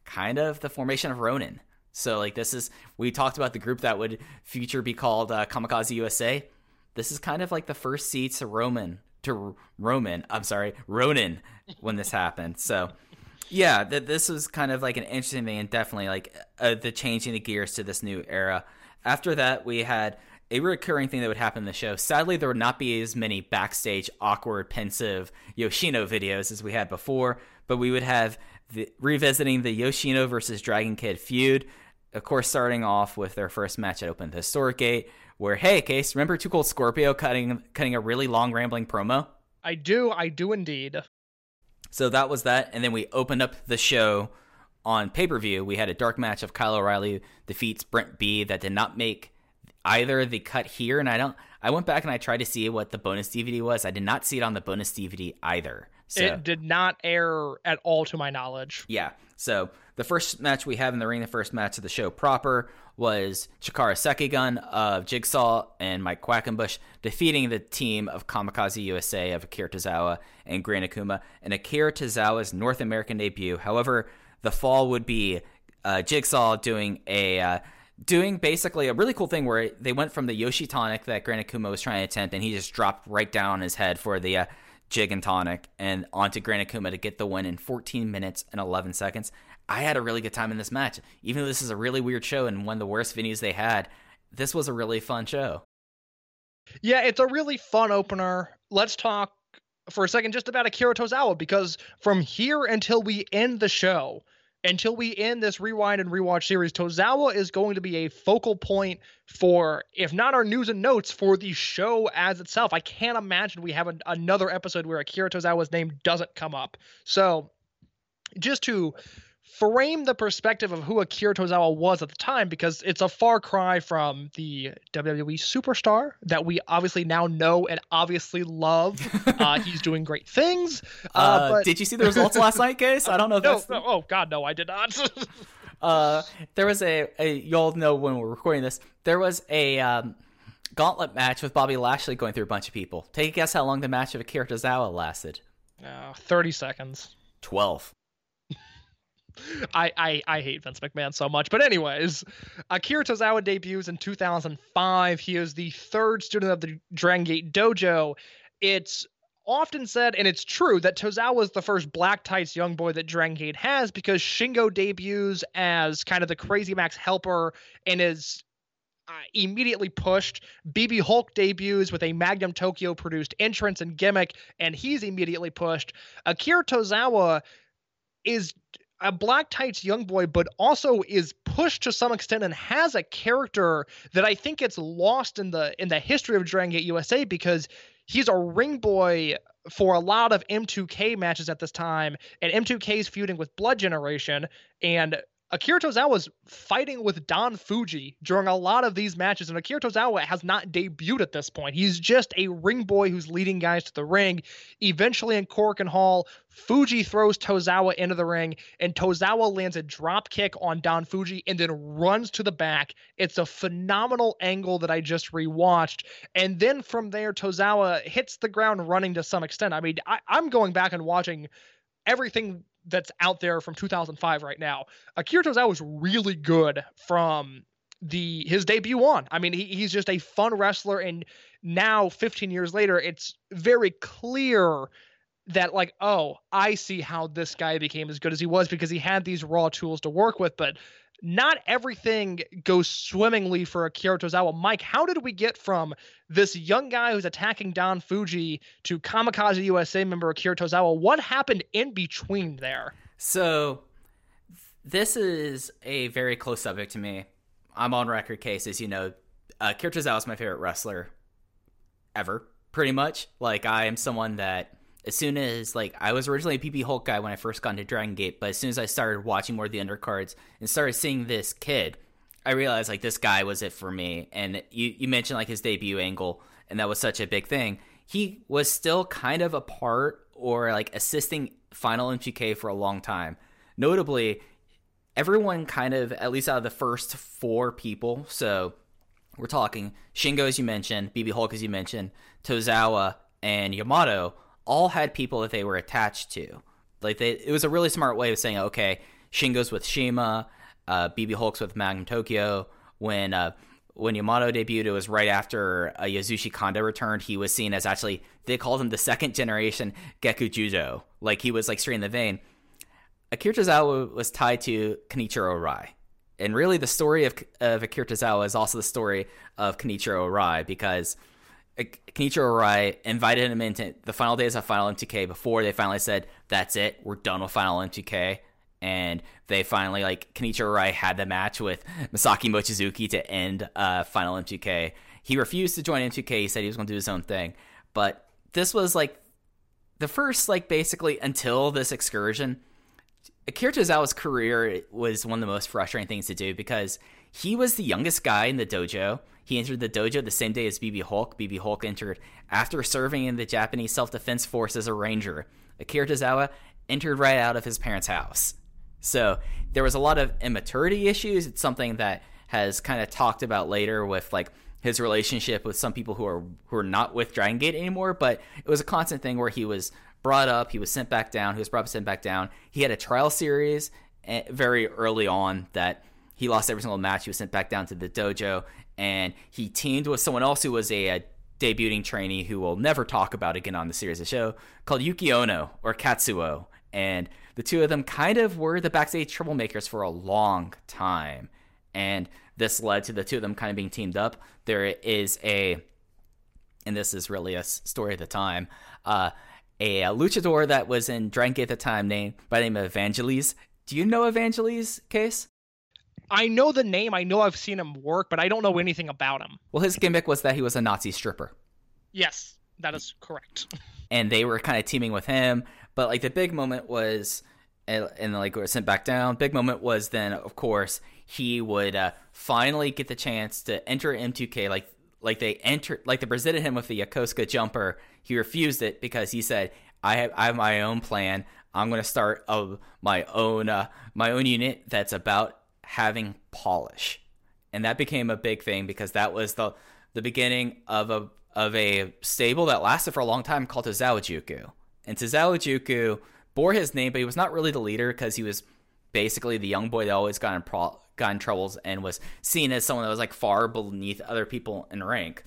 kind of the formation of Ronin. So like this is we talked about the group that would future be called uh, Kamikaze USA. This is kind of like the first seeds to Roman to Roman. I'm sorry, Ronin when this happened. So yeah, th- this was kind of like an interesting thing, and definitely like uh, the changing the gears to this new era. After that, we had a recurring thing that would happen in the show. Sadly, there would not be as many backstage awkward, pensive Yoshino videos as we had before, but we would have the, revisiting the Yoshino versus Dragon Kid feud. Of course, starting off with their first match at Open the Historic Gate, where hey, Case, remember 2 Cold Scorpio cutting cutting a really long rambling promo? I do, I do indeed. So that was that, and then we opened up the show on pay per view. We had a dark match of Kyle O'Reilly defeats Brent B. That did not make either the cut here, and I don't. I went back and I tried to see what the bonus DVD was. I did not see it on the bonus DVD either. So It did not air at all to my knowledge. yeah. So the first match we have in the ring, the first match of the show proper, was Chikara Sekigun of Jigsaw and Mike Quackenbush defeating the team of Kamikaze USA of Akira Tozawa and Gran Akuma in Akira Tozawa's North American debut. However, the fall would be uh, Jigsaw doing a uh, doing basically a really cool thing where they went from the Yoshi tonic that Gran Akuma was trying to attempt, and he just dropped right down on his head for the uh, Jig and tonic, and onto Gran Akuma to get the win in 14 minutes and 11 seconds. I had a really good time in this match, even though this is a really weird show and one of the worst venues they had. This was a really fun show. Yeah, it's a really fun opener. Let's talk for a second just about Akira Tozawa because from here until we end the show, until we end this rewind and rewatch series, Tozawa is going to be a focal point for, if not our news and notes, for the show as itself. I can't imagine we have an, another episode where Akira Tozawa's name doesn't come up. So, just to frame the perspective of who Akira Tozawa was at the time because it's a far cry from the WWE superstar that we obviously now know and obviously love. *laughs* uh, he's doing great things. Uh, Uh, but did you see the results last night, Case? I don't know *laughs* no, no, oh God, no, I did not. *laughs* Uh, there was a, a y'all know when we're recording this. There was a um, gauntlet match with Bobby Lashley going through a bunch of people. Take a guess how long the match of Akira Tozawa lasted. Uh, Thirty seconds. Twelve. I, I I hate Vince McMahon so much. But anyways, Akira Tozawa debuts in 2005. He is the third student of the Dragon Gate Dojo. It's often said, and it's true, that Tozawa is the first black tights young boy that Dragon Gate has because Shingo debuts as kind of the Crazy Max helper and is uh, immediately pushed. BB Hulk debuts with a Magnum Tokyo produced entrance and gimmick, and he's immediately pushed. Akira Tozawa is a black tights young boy, but also is pushed to some extent and has a character that I think gets lost in the in the history of Dragon Gate USA because he's a ring boy for a lot of M2K matches at this time, and M2K is feuding with Blood Generation, and Akira Tozawa's fighting with Don Fujii during a lot of these matches, and Akira Tozawa has not debuted at this point. He's just a ring boy who's leading guys to the ring. Eventually, in Korakuen Hall, Fujii throws Tozawa into the ring, and Tozawa lands a drop kick on Don Fujii and then runs to the back. It's a phenomenal angle that I just rewatched. And then from there, Tozawa hits the ground running to some extent. I mean, I, I'm going back and watching everything that's out there from 2005 right now. Akira Tozawa was really good from the his debut on. I mean, he, he's just a fun wrestler, and now 15 years later, it's very clear that like, oh, I see how this guy became as good as he was because he had these raw tools to work with, but not everything goes swimmingly for Akira Tozawa. Mike, how did we get from this young guy who's attacking Don Fujii to Kamikaze USA member Akira Tozawa? What happened in between there? So, this is a very close subject to me. I'm on record cases, you know. Akira Tozawa is my favorite wrestler ever, pretty much. Like, I am someone that, as soon as, like, I was originally a BB Hulk guy when I first got into Dragon Gate, but as soon as I started watching more of the undercards and started seeing this kid, I realized, like, this guy was it for me. And you, you mentioned, like, his debut angle, and that was such a big thing. He was still kind of a part or, like, assisting Final M2K for a long time. Notably, everyone kind of, at least out of the first four people, so we're talking Shingo, as you mentioned, BB Hulk, as you mentioned, Tozawa, and Yamato, all had people that they were attached to. Like they, it was a really smart way of saying, okay, Shingo's with CIMA, uh, BB Hulk's with Magnum Tokyo. When uh, when Yamato debuted, it was right after uh, Yasushi Kondo returned. He was seen as actually they called him the second generation Geku Judo, like he was like straight in the vein. Akira Tozawa was tied to Kenichiro Arai. And really, the story of, of Akira Tozawa is also the story of Kenichiro Arai because Kenichiro Arai invited him into the final days of Final M2K before they finally said, that's it, we're done with Final M2K. And they finally, like, Kenichiro Arai had the match with Masaaki Mochizuki to end uh, Final M2K. He refused to join M2K. He said he was going to do his own thing. But this was, like, the first, like, basically until this excursion – Akira Tozawa's career was one of the most frustrating things to do because he was the youngest guy in the dojo. He entered the dojo the same day as BB Hulk. BB Hulk entered after serving in the Japanese Self Defense Force as a ranger. Akira Tozawa entered right out of his parents' house. So there was a lot of immaturity issues. It's something that has kind of talked about later with like his relationship with some people who are who are not with Dragon Gate anymore. But it was a constant thing where he was brought up. He was sent back down. He was brought up, sent back down. He had a trial series eh, very early on that he lost every single match. He was sent back down to the dojo, and he teamed with someone else who was a, a debuting trainee who we'll never talk about again on the series of show called Yuki Ono or Katsuo. And the two of them kind of were the backstage troublemakers for a long time. And this led to the two of them kind of being teamed up. There is a, and this is really a story of the time. Uh, a, a luchador that was in Dragon Gate at the time named by the name of Evangeles. Do you know Evangeles case? I know the name. I know I've seen him work, but I don't know anything about him. Well, his gimmick was that he was a Nazi stripper. Yes, that is correct. *laughs* and they were kind of teaming with him. But like the big moment was, and, and like were sent back down. Big moment was then, of course, he would uh, finally get the chance to enter M2K. Like like they entered, like they presented him with the Yokosuka jumper. He refused it because he said, "I have, I have my own plan. I'm going to start a, my own, uh, my own unit that's about having polish." And that became a big thing because that was the the beginning of a of a stable that lasted for a long time called Tozawa Juku. And Tozawa Juku bore his name, but he was not really the leader because he was basically the young boy that always got in pro- got in troubles and was seen as someone that was like far beneath other people in rank.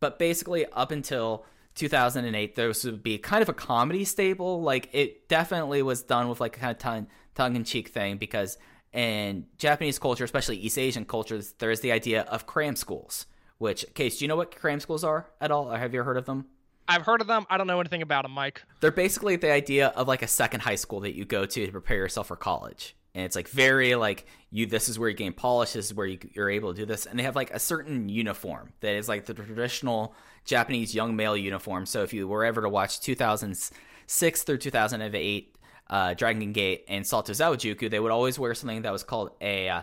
But basically, up until 2008, there would be kind of a comedy stable. Like it definitely was done with like a kind of tongue tongue in cheek thing because in Japanese culture, especially East Asian cultures, there is the idea of cram schools. Which, Case, do you know what cram schools are at all? Or have you heard of them? I've heard of them. I don't know anything about them, Mike. They're basically the idea of like a second high school that you go to to prepare yourself for college and it's like very like you this is where you gain polish this is where you, you're able to do this and they have like a certain uniform that is like the traditional japanese young male uniform so if you were ever to watch 2006 through 2008 uh, Dragon Gate and Salto Zawajuku, they would always wear something that was called a uh,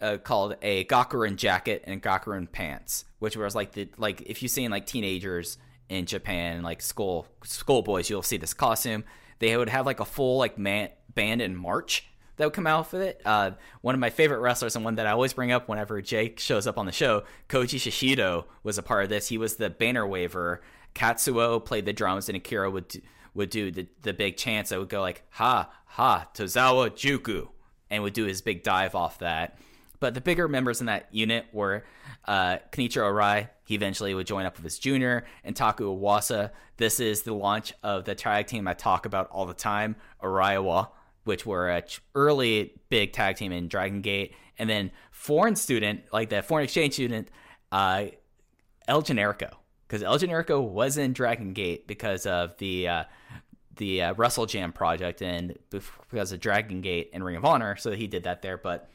uh, called a gakuran jacket and gakuran pants, which was like the like if you see in like teenagers in Japan, like school schoolboys, you'll see this costume. They would have like a full like man, band and march that would come out with it. Uh, one of my favorite wrestlers and one that I always bring up whenever Jake shows up on the show, Koji Shishido was a part of this. He was the banner waver. Katsuo played the drums, and Akira would would do the, the big chance that would go like ha ha Tozawa Juku, and would do his big dive off that. But the bigger members in that unit were uh, Kenichiro Arai. He eventually would join up with his junior and Taku Iwasa. This is the launch of the tag team I talk about all the time, Araiwa which were a early big tag team in Dragon Gate, and then foreign student, like the foreign exchange student, uh, El Generico, because El Generico was in Dragon Gate because of the uh, the uh, Wrestle Jam project and because of Dragon Gate and Ring of Honor, so he did that there. But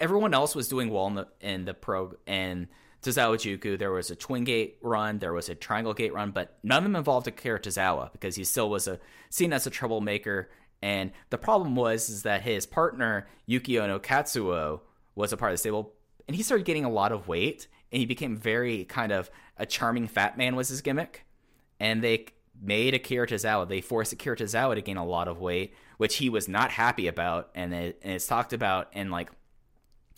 everyone else was doing well in the in the pro and Tozawa Juku. There was a Twin Gate run, there was a Triangle Gate run, but none of them involved Akira Tozawa because he still was a seen as a troublemaker and the problem was is that his partner Yukio no Katsuo was a part of the stable, and he started getting a lot of weight, and he became very kind of a charming fat man was his gimmick. And they made Akira Tozawa. They forced Akira Tozawa to gain a lot of weight, which he was not happy about, and, it, and it's talked about in like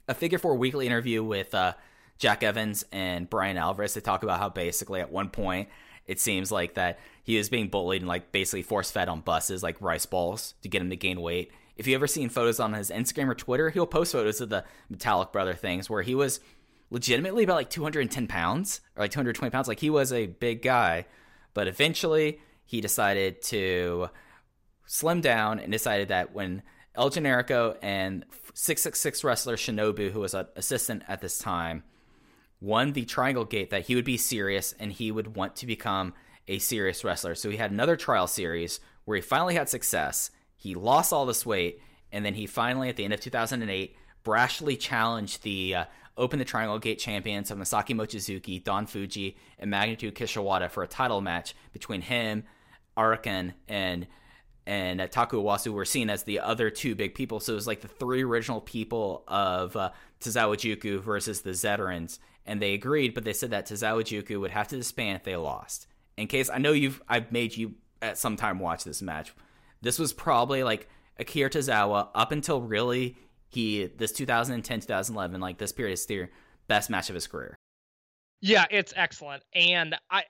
a Figure Four weekly interview with uh, Jack Evans and Brian Alvarez. They talk about how basically at one point it seems like that he was being bullied and like basically force fed on buses like rice balls to get him to gain weight. If you ever seen photos on his Instagram or Twitter, he'll post photos of the Metallic Brother things where he was legitimately about like 210 pounds or like 220 pounds. Like he was a big guy, but eventually he decided to slim down and decided that when El Generico and 666 wrestler Shinobu, who was an assistant at this time, won the Triangle Gate, that he would be serious and he would want to become a serious wrestler. So he had another trial series where he finally had success. He lost all this weight, and then he finally, at the end of 2008, brashly challenged the uh, Open the Triangle Gate champions of Masaaki Mochizuki, Don Fujii, and Magnitude Kishiwada for a title match between him, Arakan, and and uh, Taku Iwasa were seen as the other two big people. So it was like the three original people of uh, versus the Zeterans, and they agreed, but they said that Tozawa Juku would have to disband if they lost. In case I know you've, I've made you at some time watch this match. This was probably like Akira Tozawa up until really he this 2010 2011 like this period is the best match of his career. Yeah, it's excellent. And I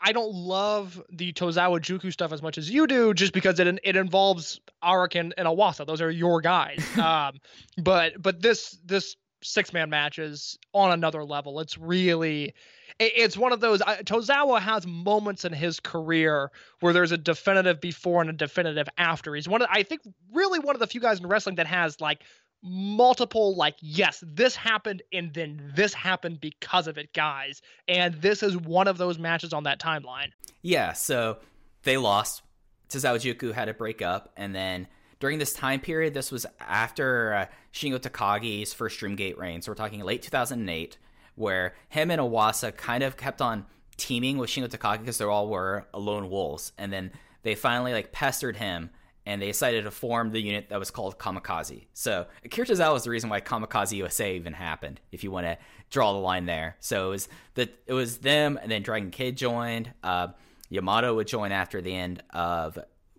I don't love the Tozawa Juku stuff as much as you do, just because it it involves Arakan and Iwasa. Those are your guys. *laughs* um, but but this this six man match is on another level. It's really it, it's one of those. I, Tozawa has moments in his career where there's a definitive before and a definitive after. He's one of I think really one of the few guys in wrestling that has like multiple like yes this happened and then this happened because of it guys and this is one of those matches on that timeline Yeah, so they lost. Tozawa Juku had to break up, and then during this time period, this was after uh, Shingo Takagi's first Dreamgate reign. So we're talking late 2008, where him and Iwasa kind of kept on teaming with Shingo Takagi because they all were lone wolves, and then they finally like pestered him. And they decided to form the unit that was called Kamikaze. So Akira Tozawa was the reason why Kamikaze USA even happened. If you want to draw the line there, so it was the it was them, and then Dragon Kid joined. Uh, Yamato would join after the end of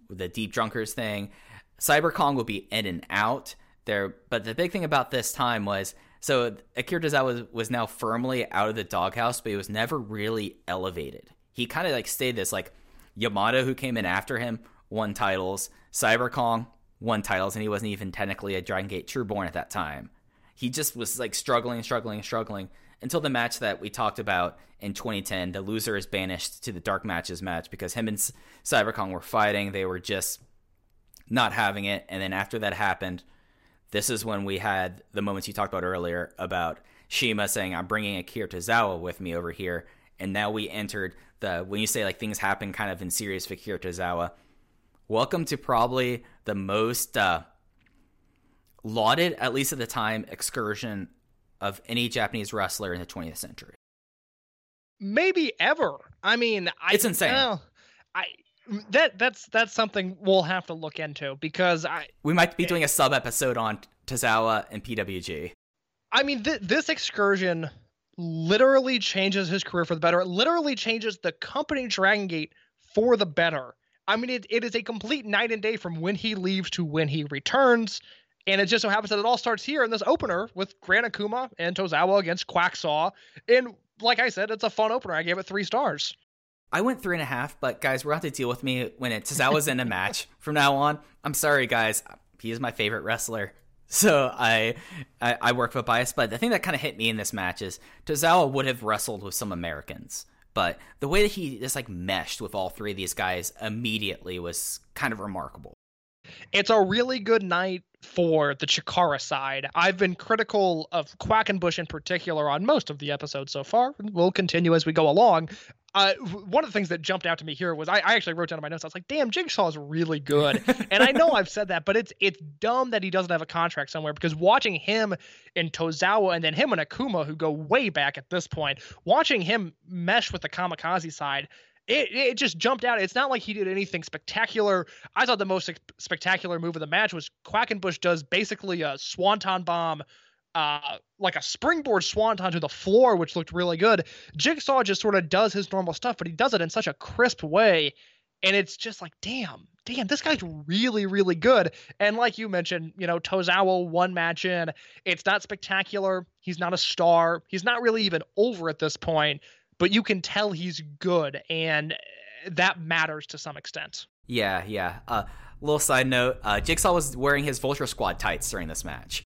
the Deep Drunkers thing. Cyber Kong would be in and out there, but the big thing about this time was so Akira Tozawa was, was now firmly out of the doghouse, but he was never really elevated. He kind of like stayed this like Yamato, who came in after him, won titles. Cyber Kong won titles, and he wasn't even technically a Dragon Gate Trueborn at that time. He just was like struggling, struggling, struggling until the match that we talked about in 2010. The loser is banished to the Dark Matches match because him and Cyber Kong were fighting. They were just not having it. And then after that happened, this is when we had the moments you talked about earlier about CIMA saying, I'm bringing Akira Tozawa with me over here. And now we entered the, when you say like things happen kind of in series for Akira Tozawa, welcome to probably the most uh, lauded, at least at the time, excursion of any Japanese wrestler in the 20th century. maybe ever i mean I, It's insane. well, i that that's that's something we'll have to look into because i We might be doing a sub episode on Tozawa and PWG. I mean, th- this excursion literally changes his career for the better. It literally changes the company Dragon Gate for the better. I mean, it, it is a complete night and day from when he leaves to when he returns. And it just so happens that it all starts here in this opener with Gran Akuma and Tozawa against Quacksaw. And like I said, it's a fun opener. I gave it three stars. I went three and a half, but guys, we're going to have to deal with me when it Tozawa's in a match *laughs* from now on. I'm sorry, guys. He is my favorite wrestler. *laughs* So I, I, I work with bias, but the thing that kind of hit me in this match is Tozawa would have wrestled with some Americans, but the way that he just like meshed with all three of these guys immediately was kind of remarkable. It's a really good night for the Chikara side. I've been critical of Quackenbush in particular on most of the episodes so far. and We'll continue as we go along. Uh, one of the things that jumped out to me here was I, I actually wrote down in my notes. I was like, "Damn, Jigsaw is really good," *laughs* and I know I've said that, but it's it's dumb that he doesn't have a contract somewhere because watching him and Tozawa and then him and Akuma, who go way back at this point, watching him mesh with the Kamikaze side, it, it just jumped out. It's not like he did anything spectacular. I thought the most spectacular move of the match was Quackenbush does basically a swanton bomb, uh, like a springboard swanton to the floor, which looked really good. Jigsaw just sort of does his normal stuff, but he does it in such a crisp way. And it's just like, damn, damn, this guy's really, really good. And like you mentioned, you know, Tozawa one match in, it's not spectacular. He's not a star. He's not really even over at this point, but you can tell he's good. And that matters to some extent. Yeah, yeah. Uh, little side note: uh, Jigsaw was wearing his Vulture Squad tights during this match.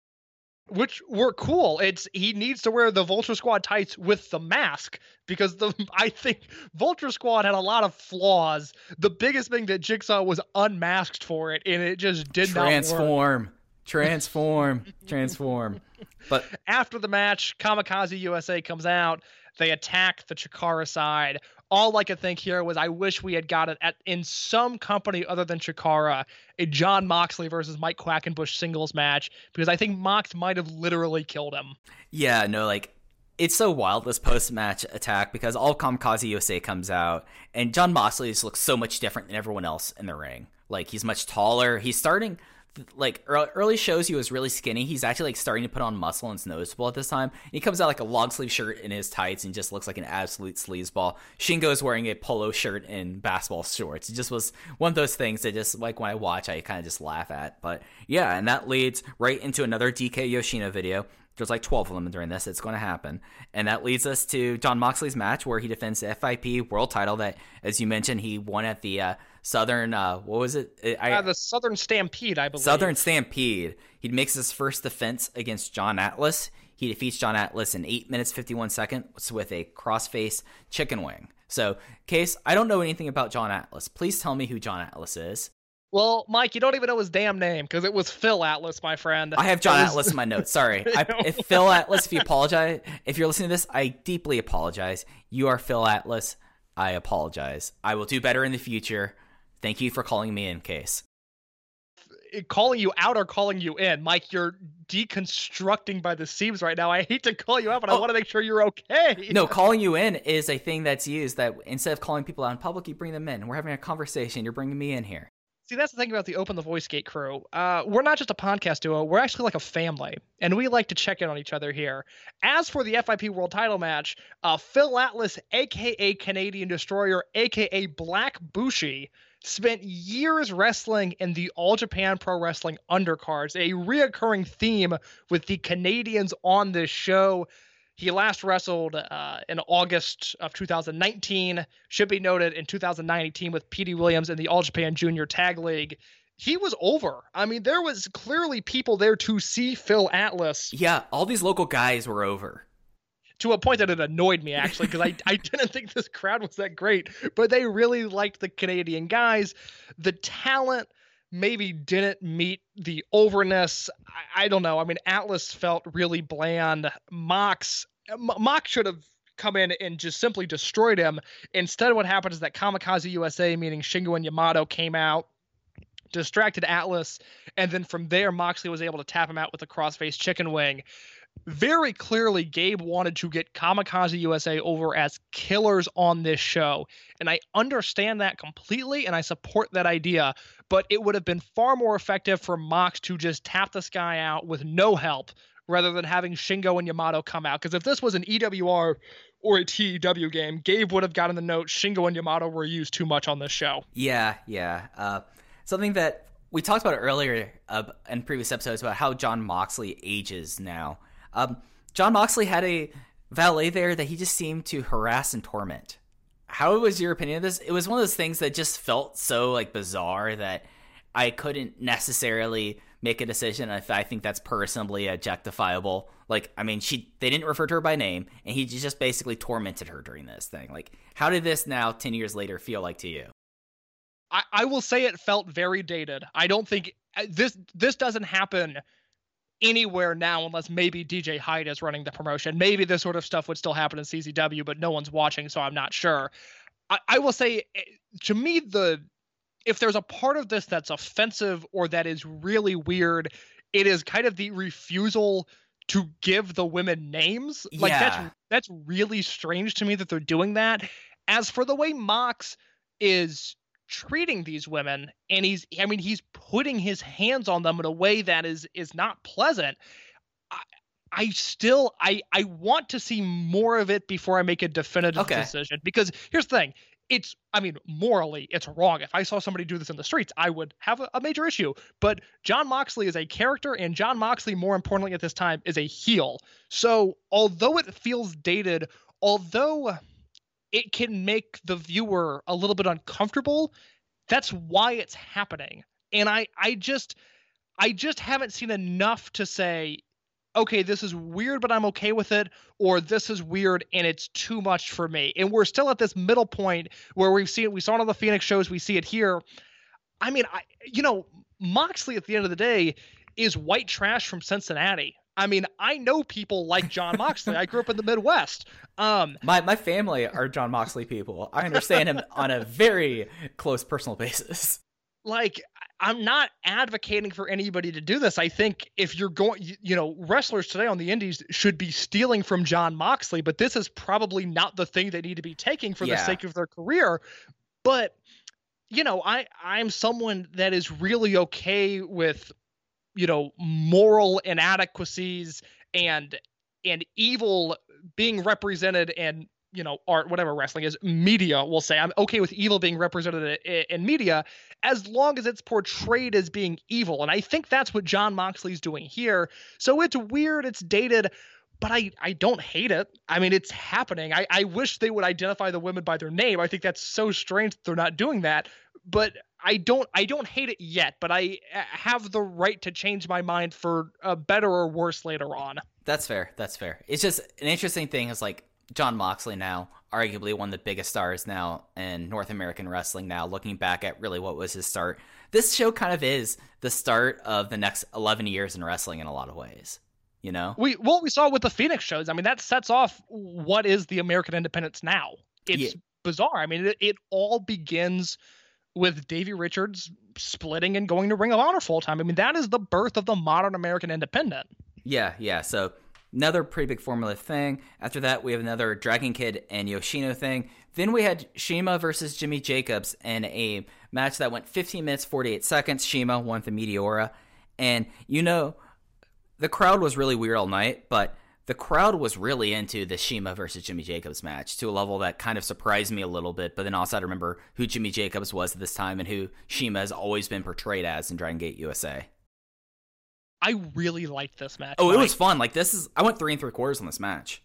which were cool. It's he needs to wear the Vulture Squad tights with the mask because the *laughs* I think Vulture Squad had a lot of flaws. The biggest thing that Jigsaw was unmasked for it, and it just did not. Transform, transform, transform. But After the match, Kamikaze USA comes out. They attack the Chikara side. All I could think here was I wish we had got it at in some company other than Chikara, a Jon Moxley versus Mike Quackenbush singles match because I think Mox might have literally killed him. Yeah, no, like it's so wild this post match attack because all Kamikaze USA comes out and Jon Moxley just looks so much different than everyone else in the ring. Like he's much taller. He's starting like early shows he was really skinny. He's actually like starting to put on muscle and it's noticeable at this time. He comes out like a long sleeve shirt in his tights and just looks like an absolute sleazeball. Shingo's wearing a polo shirt and basketball shorts. It just was one of those things that just like when I watch I kind of just laugh at. But yeah, and that leads right into another DK Yoshino video. There's like 12 of them during this. It's going to happen. And that leads us to Jon Moxley's match where he defends the FIP world title that, as you mentioned, he won at the uh, Southern, uh, what was it? I, Uh, the Southern Stampede, I believe. Southern Stampede. He makes his first defense against John Atlas. He defeats John Atlas in 8 minutes 51 seconds with a crossface chicken wing. So, Case, I don't know anything about John Atlas. Please tell me who John Atlas is. Well, Mike, you don't even know his damn name because it was Phil Atlas, my friend. I have John was- Atlas in my notes. Sorry. *laughs* I, if Phil Atlas, if you apologize, if you're listening to this, I deeply apologize. You are Phil Atlas. I apologize. I will do better in the future. Thank you for calling me in, Case. calling you out or calling you in. Mike, you're deconstructing by the seams right now. I hate to call you out, but I Oh. want to make sure you're okay. No, calling you in is a thing that's used that instead of calling people out in public, you bring them in. We're having a conversation. You're bringing me in here. See, that's the thing about the Open the Voice Gate crew. Uh, we're not just a podcast duo, we're actually like a family, and we like to check in on each other here. As for the FIP World title match, uh, Phil Atlas, aka Canadian Destroyer, aka Black Bushi, spent years wrestling in the All Japan Pro Wrestling undercards, a reoccurring theme with the Canadians on this show. He last wrestled uh, in August of 2019. Should be noted in 2019 with Petey Williams in the All Japan Junior Tag League. He was over. I mean, there was clearly people there to see Phil Atlas Yeah, all these local guys were over. to a point that it annoyed me actually because I, I didn't think this crowd was that great, but they really liked the Canadian guys. The talent maybe didn't meet the overness. I, I don't know. I mean, Atlas felt really bland. Mox Mox should have come in and just simply destroyed him. Instead, what happened is that Kamikaze USA, meaning Shingo and Yamato, came out. Distracted Atlas, and then from there, Moxley was able to tap him out with a crossface chicken wing very clearly Gabe wanted to get Kamikaze USA over as killers on this show. And I understand that completely and I support that idea, but it would have been far more effective for Mox to just tap this guy out with no help rather than having Shingo and Yamato come out. Because if this was an EWR or a TEW game, Gabe would have gotten the note Shingo and Yamato were used too much on this show. Yeah, yeah. Uh, something that we talked about earlier uh, in previous episodes about how Jon Moxley ages now. Um, Jon Moxley had a valet there that he just seemed to harass and torment. How was your opinion of this? It was one of those things that just felt so like bizarre that I couldn't necessarily make a decision if I think that's personally objectifiable. Like, I mean, she they didn't refer to her by name, and he just basically tormented her during this thing. Like, how did this now, ten years later, feel like to you? I, I will say it felt very dated. I don't think uh, this this doesn't happen anywhere now unless maybe DJ Hyde is running the promotion. Maybe this sort of stuff would still happen in CZW, but no one's watching, so I'm not sure. I, I will say eh, to me the if there's a part of this that's offensive or that is really weird, it is kind of the refusal to give the women names. Like Yeah. that's that's really strange to me that they're doing that. As for the way Mox is treating these women and he's I mean he's putting his hands on them in a way that is is not pleasant. I, I still I I want to see more of it before I make a definitive Okay. decision because here's the thing it's I mean morally it's wrong if I saw somebody do this in the streets I would have a, a major issue but Jon Moxley is a character and Jon Moxley more importantly at this time is a heel so although it feels dated although it can make the viewer a little bit uncomfortable that's why it's happening and i i just i just haven't seen enough to say okay, this is weird, but I'm okay with it, or this is weird and it's too much for me. And we're still at this middle point where we've seen we saw it on the Phoenix shows, we see it here. I mean, I you know, Moxley at the end of the day is white trash from Cincinnati. I mean, I know people like Jon Moxley. I grew up in the Midwest. Um, My my family are Jon Moxley people. I understand him on a very close personal basis. like I'm not advocating for anybody to do this. I think if you're going, you, you know, wrestlers today on the indies should be stealing from Jon Moxley, but this is probably not the thing they need to be taking for the sake of their career. But you know, I I'm someone that is really okay with you know moral inadequacies and and evil being represented in you know art whatever wrestling is media we'll say i'm okay with evil being represented in, in media as long as it's portrayed as being evil and i think that's what jon moxley's doing here so it's weird it's dated but I, I don't hate it. I mean, it's happening. I, I wish they would identify the women by their name. I think that's so strange that they're not doing that. But I don't I don't hate it yet. But I uh, have the right to change my mind for a better or worse later on. That's fair. That's fair. It's just an interesting thing is like Jon Moxley now, arguably one of the biggest stars now in North American wrestling now, looking back at really what was his start. This show kind of is the start of the next 11 years in wrestling in a lot of ways. You know? We what we saw with the Phoenix shows. I mean, that sets off what is the American independence now. It's Yeah. bizarre. I mean, it, it all begins with Davey Richards splitting and going to Ring of Honor full time. I mean, that is the birth of the modern American independent. Yeah, yeah. So another pretty big formula thing. After that, we have another Dragon Kid and Yoshino thing. Then we had CIMA versus Jimmy Jacobs in a match that went 15 minutes 48 seconds. CIMA won the Meteora, and you know the crowd was really weird all night, but the crowd was really into the CIMA versus Jimmy Jacobs match to a level that kind of surprised me a little bit. But then also I remember who Jimmy Jacobs was at this time and who CIMA has always been portrayed as in Dragon Gate USA. I really liked this match. Oh, it was fun. Like this is I went three and three quarters on this match.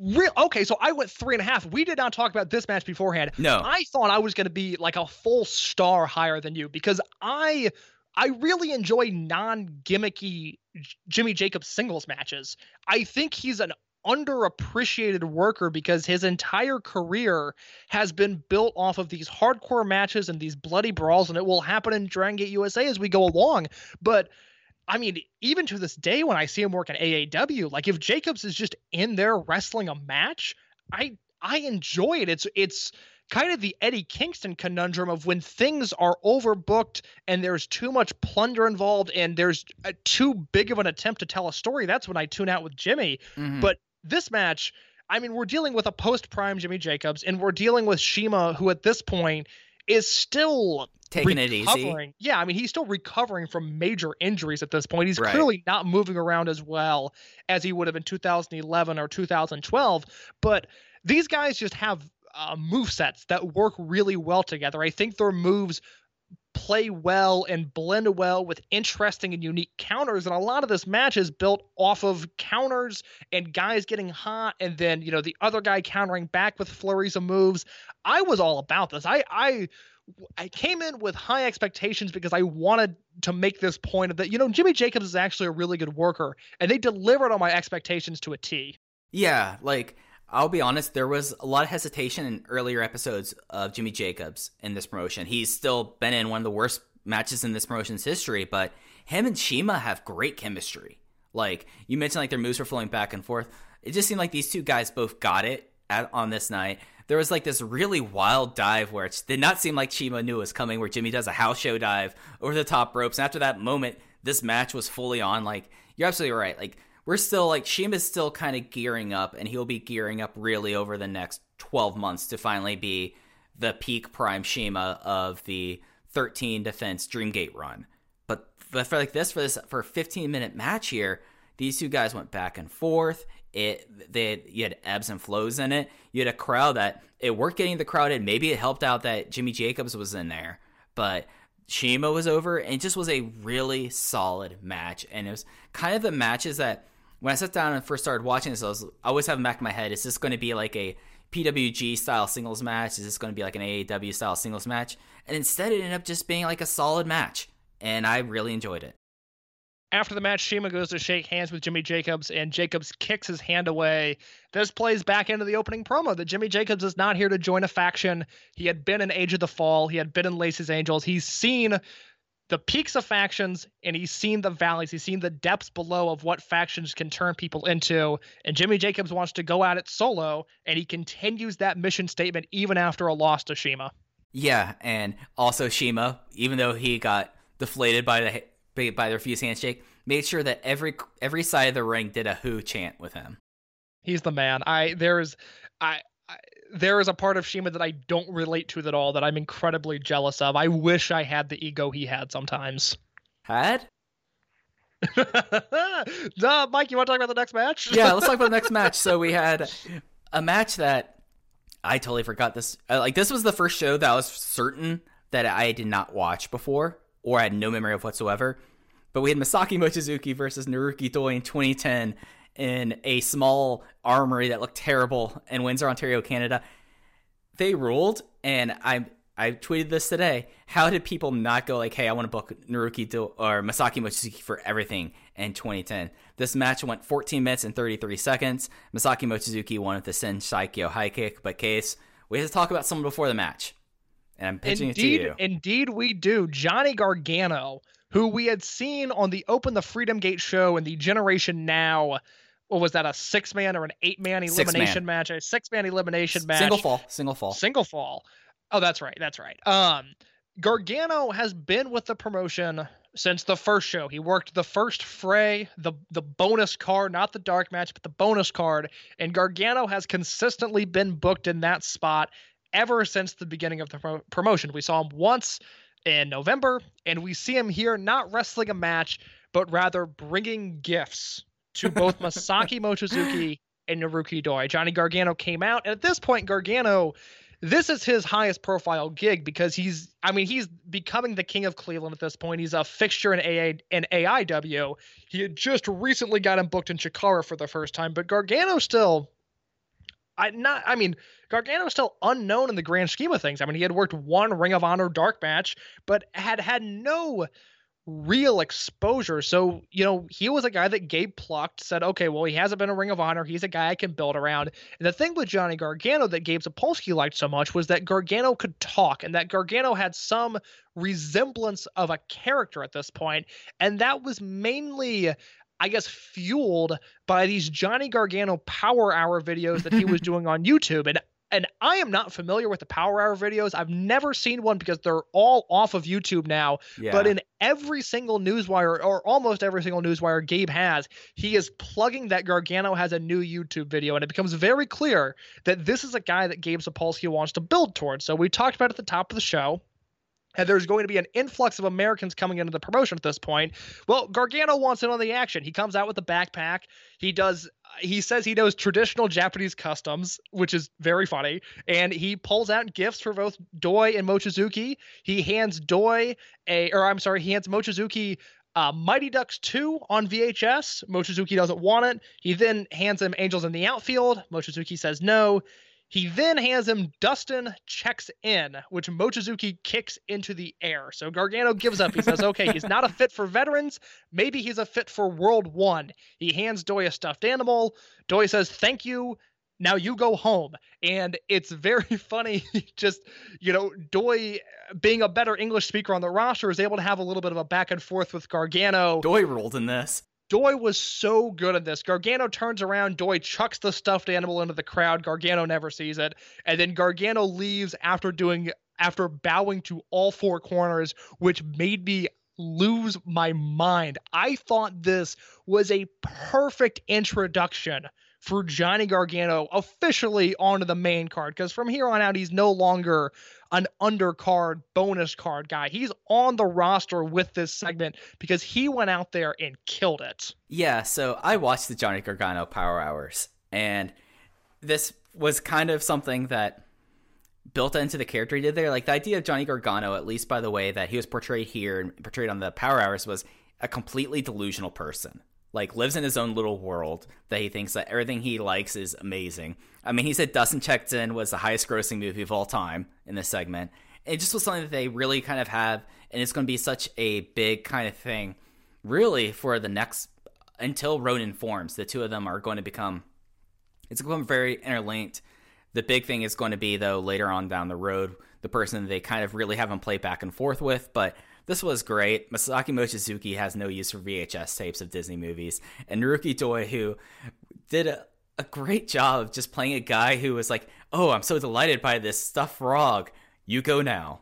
Real okay, so I went three and a half. We did not talk about this match beforehand. No. I thought I was going to be like a full star higher than you because I I really enjoy non-gimmicky J- Jimmy Jacobs singles matches. I think he's an underappreciated worker because his entire career has been built off of these hardcore matches and these bloody brawls, and it will happen in Dragon Gate USA as we go along. But I mean, even to this day, when I see him work at AAW, like if Jacobs is just in there wrestling a match, I I enjoy it. It's it's kind of the Eddie Kingston conundrum of when things are overbooked and there's too much plunder involved and there's a, too big of an attempt to tell a story. That's when I tune out with Jimmy. Mhm. But this match, I mean, we're dealing with a post prime Jimmy Jacobs and we're dealing with CIMA, who at this point is still Taking it easy. Yeah, I mean, he's still recovering from major injuries at this point. He's Right. clearly not moving around as well as he would have in 2011 or 2012. But these guys just have uh, move sets that work really well together. I think their moves play well and blend well with interesting and unique counters and a lot of this match is built off of counters and guys getting hot and then you know the other guy countering back with flurries of moves i was all about this i i I came in with high expectations because I wanted to make this point of that, you know, Jimmy Jacobs is actually a really good worker, and they delivered on my expectations to a T. Yeah, like I'll be honest, there was a lot of hesitation in earlier episodes of Jimmy Jacobs in this promotion. He's still been in one of the worst matches in this promotion's history, but him and CIMA have great chemistry. Like you mentioned, like their moves were flowing back and forth. It just seemed like these two guys both got it at, on this night. There was like this really wild dive where it did not seem like CIMA knew was coming, where Jimmy does a house show dive over the top ropes. And after that moment, this match was fully on. Like you're absolutely right. Like we're still like CIMA's still kind of gearing up, and he'll be gearing up really over the next 12 months to finally be the peak prime CIMA of the 13 defense Dreamgate run. But but for like this for this for a 15 minute match here, these two guys went back and forth. It they you had ebbs and flows in it. You had a crowd that it worked getting the crowd in. Maybe it helped out that Jimmy Jacobs was in there, but CIMA was over, and it just was a really solid match. And it was kind of the matches that when I sat down and first started watching this, I, was, always have in back in my head: is this going to be like a PWG style singles match? Is this going to be like an AAW style singles match? And instead, it ended up just being like a solid match, and I really enjoyed it. After the match, CIMA goes to shake hands with Jimmy Jacobs, and Jacobs kicks his hand away. This plays back into the opening promo that Jimmy Jacobs is not here to join a faction. He had been in Age of the Fall, he had been in Lacey's Angels. He's seen the peaks of factions and he's seen the valleys. He's seen the depths below of what factions can turn people into. And Jimmy Jacobs wants to go at it solo, and he continues that mission statement even after a loss to CIMA. Yeah, and also CIMA, even though he got deflated by the by the refused handshake, made sure that every every side of the ring did a who chant with him. He's the man. I there's I, I there is a part of CIMA that I don't relate to at all that I'm incredibly jealous of. I wish I had the ego he had sometimes. Had? *laughs* Duh, Mike, you want to talk about the next match? *laughs* yeah, let's talk about the next match. So we had a match that I totally forgot this. uh, Like this was the first show that I was certain that I did not watch before, or I had no memory of whatsoever. But we had Masaaki Mochizuki versus Naruki Doi in 2010 in a small armory that looked terrible in Windsor, Ontario, Canada. They ruled, and I I tweeted this today. How did people not go like, "Hey, I want to book Naruki Do- or Masaaki Mochizuki for everything" in 2010? This match went 14 minutes and 33 seconds. Masaaki Mochizuki won with the Sen Saikyo high kick. But case, we had to talk about someone before the match, and I'm pitching indeed, it to you. indeed, we do. Johnny Gargano, who we had seen on the Open the Freedom Gate show in the Generation Now. Was that? A six man or an eight man elimination match? A six man elimination match. Single fall, single fall. Single fall. Oh, that's right. That's right. Um, Gargano has been with the promotion since the first show. He worked the first fray, the the bonus card, not the dark match, but the bonus card. And Gargano has consistently been booked in that spot ever since the beginning of the pro- promotion. We saw him once in November, and we see him here not wrestling a match, but rather bringing gifts to both Masaaki Mochizuki and Naruki Doi. Johnny Gargano came out, and at this point, Gargano this is his highest profile gig because he's I mean he's becoming the king of Cleveland at this point. He's a fixture in AA in AIW. He had just recently got him booked in Chikara for the first time, but Gargano still I not I mean Gargano is still unknown in the grand scheme of things. I mean he had worked one Ring of Honor dark match, but had had no real exposure. So, you know, he was a guy that Gabe plucked, said, okay, well, he hasn't been a Ring of Honor. He's a guy I can build around. And the thing with Johnny Gargano that Gabe Sapolsky liked so much was that Gargano could talk and that Gargano had some resemblance of a character at this point. And that was mainly. I guess fueled by these Johnny Gargano Power Hour videos that he was *laughs* doing on YouTube. And and I am not familiar with the Power Hour videos. I've never seen one because they're all off of YouTube now. Yeah. But in every single newswire, or almost every single newswire Gabe has, he is plugging that Gargano has a new YouTube video, and it becomes very clear that this is a guy that Gabe Sapolsky wants to build towards. So we talked about at the top of the show. And there's going to be an influx of Americans coming into the promotion at this point. Well, Gargano wants in on the action. He comes out with a backpack. He does. He says he knows traditional Japanese customs, which is very funny. And he pulls out gifts for both Doi and Mochizuki. He hands Doi a, or I'm sorry, he hands Mochizuki uh, Mighty Ducks 2 on VHS. Mochizuki doesn't want it. He then hands him Angels in the Outfield. Mochizuki says no. He then hands him Dunston checks in, which Mochizuki kicks into the air. So Gargano gives up. He says, *laughs* okay, he's not a fit for veterans. Maybe he's a fit for World One. He hands Doi a stuffed animal. Doi says, thank you. Now you go home. And it's very *laughs* funny. Just, you know, Doi, being a better English speaker on the roster, is able to have a little bit of a back and forth with Gargano. Doi ruled in this. Doi was so good at this. Gargano turns around, Doi chucks the stuffed animal into the crowd. Gargano never sees it. And then Gargano leaves after doing after bowing to all four corners, which made me lose my mind. I thought this was a perfect introduction for Johnny Gargano officially onto the main card because from here on out he's no longer an undercard bonus card guy. He's on the roster with this segment because he went out there and killed it. Yeah, so I watched the Johnny Gargano Power Hours, and this was kind of something that built into the character he did there. Like the idea of Johnny Gargano, at least by the way that he was portrayed here and portrayed on the Power Hours, was a completely delusional person. Like lives in his own little world that he thinks that everything he likes is amazing. I mean, he said Dunston Checked In was the highest grossing movie of all time in this segment. It just was something that they really kind of have, and it's going to be such a big kind of thing really for the next until Ronin forms, the two of them are going to become it's going to become very interlinked. The big thing is going to be though later on down the road, the person they kind of really haven't played back and forth with, but this was great. Masaaki Mochizuki has no use for VHS tapes of Disney movies, and Naruki Doi, who did a, a great job of just playing a guy who was like, "Oh, I'm so delighted by this stuffed frog. You go now."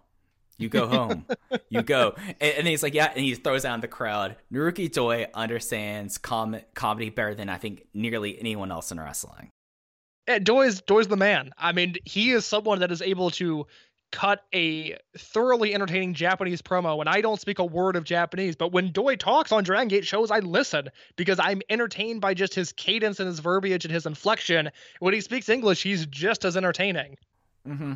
You go home. you go. *laughs* And, and he's like, yeah. And he throws out in the crowd. Naruki Doi understands com- comedy better than I think nearly anyone else in wrestling. Yeah, Doi's Doi's the man. I mean, he is someone that is able to cut a thoroughly entertaining Japanese promo. And I don't speak a word of Japanese, but when Doi talks on Dragon Gate shows, I listen because I'm entertained by just his cadence and his verbiage and his inflection. When he speaks English, he's just as entertaining. Mm-hmm.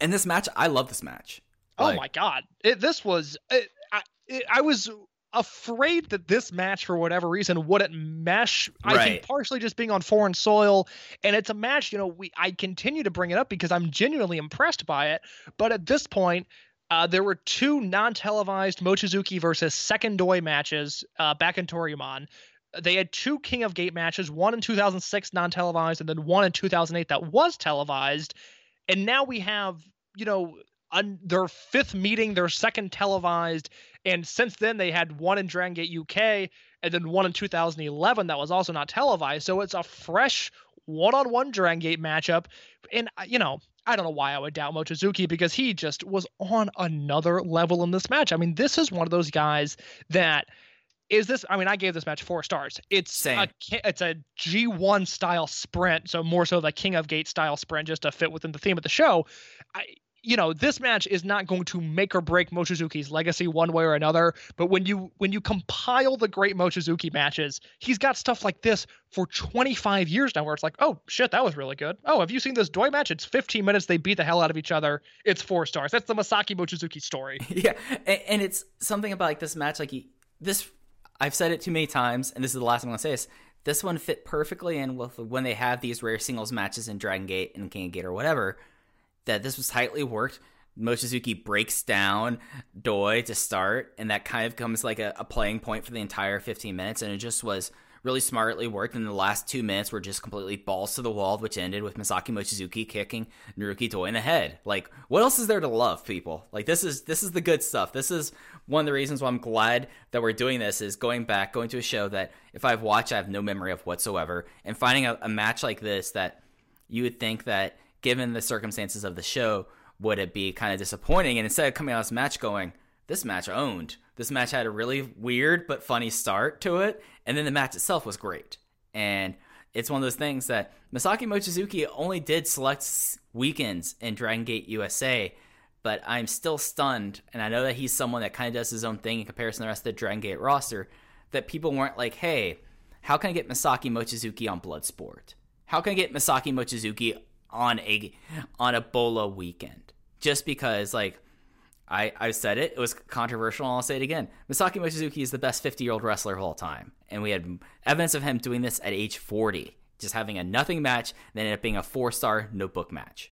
And this match, I love this match. Oh Like, my god, it, this was it, I, it, I was afraid that this match for whatever reason wouldn't mesh. I Right. think partially just being on foreign soil, and it's a match. You know, we I continue to bring it up because I'm genuinely impressed by it. But at this point. Uh, there were two non-televised Mochizuki versus Second Doi matches uh, back in Toryumon. They had two King of Gate matches, one in 2006 non-televised, and then one in 2008 that was televised. And now we have, you know, un- their fifth meeting, their second televised, and since then they had one in Dragon Gate UK and then one in 2011 that was also not televised. So it's a fresh one-on-one Dragon Gate matchup, and uh, you know. I don't know why I would doubt Mochizuki because he just was on another level in this match. I mean, this is one of those guys that is this. I mean, I gave this match four stars. It's Same. a it's a G1 style sprint, so more so the King of Gate style sprint, just to fit within the theme of the show. I, you know, this match is not going to make or break Mochizuki's legacy one way or another. But when you when you compile the great Mochizuki matches, he's got stuff like this for 25 years now, where it's like, oh shit, that was really good. Oh, have you seen this Doi match? It's 15 minutes. They beat the hell out of each other. It's four stars. That's the Masaaki Mochizuki story. *laughs* yeah, and, it's something about like this match. Like he, this, I've said it too many times, and this is the last thing I'm gonna say this. This one fit perfectly in with when they have these rare singles matches in Dragon Gate and King of Gate or whatever. That this was tightly worked. Mochizuki breaks down Doi to start, and that kind of comes like a, a playing point for the entire 15 minutes, and it just was really smartly worked. And the last two minutes were just completely balls to the wall, which ended with Masaaki Mochizuki kicking Naruki Doi in the head. Like, what else is there to love, people? Like, this is this is the good stuff. This is one of the reasons why I'm glad that we're doing this. Is going back, going to a show that if I've watched, I have no memory of whatsoever, and finding a, a match like this that you would think that, given the circumstances of the show, would it be kind of disappointing? And instead of coming out of this match going, this match owned. This match had a really weird but funny start to it, and then the match itself was great. And it's one of those things that Masaaki Mochizuki only did select weekends in Dragon Gate USA, but I'm still stunned, and I know that he's someone that kind of does his own thing in comparison to the rest of the Dragon Gate roster, that people weren't like, hey, how can I get Masaaki Mochizuki on Bloodsport? How can I get Masaaki Mochizuki on a on a Bola weekend? Just because, like, I, I said it. It was controversial, and I'll say it again. Masaaki Mochizuki is the best 50 year old wrestler of all time. And we had evidence of him doing this at age 40, just having a nothing match, then ended up being a four star notebook match.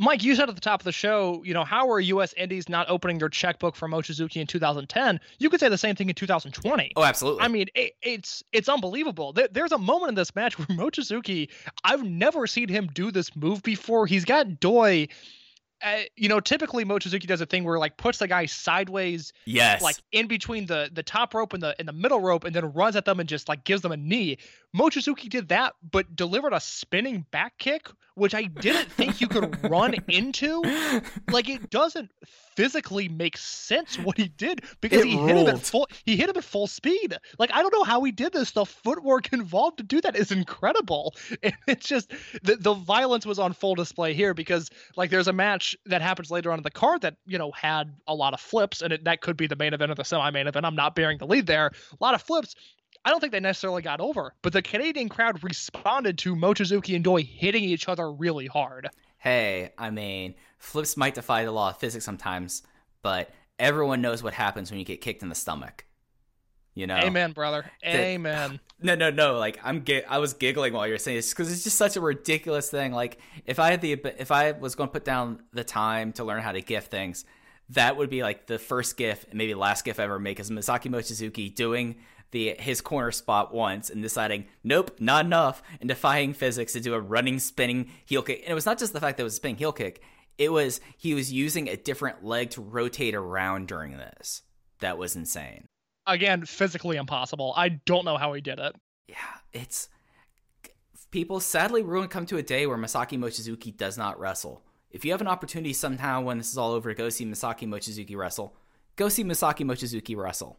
Mike, you said at the top of the show, you know, how are U.S. Indies not opening their checkbook for Mochizuki in 2010? You could say the same thing in 2020. Oh, absolutely. I mean, it, it's it's unbelievable. There, there's a moment in this match where Mochizuki, I've never seen him do this move before. He's got Doi. Uh, you know, typically Mochizuki does a thing where like puts the guy sideways, yes. like in between the the top rope and the and the middle rope, and then runs at them and just like gives them a knee. Mochizuki did that, but delivered a spinning back kick, which I didn't think you could run *laughs* into. Like it doesn't physically make sense what he did because It he hit him at full he hit him at full speed. Like I don't know how he did this. The footwork *laughs* involved to do that is incredible. *laughs* And it's just the the violence was on full display here because like there's a match that happens later on in the card that you know had a lot of flips and it, that could be the main event or the semi-main event. I'm not bearing the lead there. A lot of flips. I don't think they necessarily got over, but the Canadian crowd responded to Mochizuki and Doi hitting each other really hard. hey, I mean, flips might defy the law of physics sometimes, but everyone knows what happens when you get kicked in the stomach. You know? Amen, brother. Amen. *sighs* No, no, no. Like I'm, gi- I was giggling while you're saying this because it's just such a ridiculous thing. Like if I had the, if I was going to put down the time to learn how to gift things, that would be like the first gif, and maybe last gif I ever make is Masaaki Mochizuki doing the his corner spot once and deciding, nope, not enough, and defying physics to do a running, spinning heel kick. And it was not just the fact that it was a spinning heel kick; it was he was using a different leg to rotate around during this. That was insane. Again, physically impossible. I don't know how he did it. Yeah, it's people. Sadly, we're going to come to a day where Masaaki Mochizuki does not wrestle. If you have an opportunity somehow when this is all over to go see Masaaki Mochizuki wrestle, go see Masaaki Mochizuki wrestle.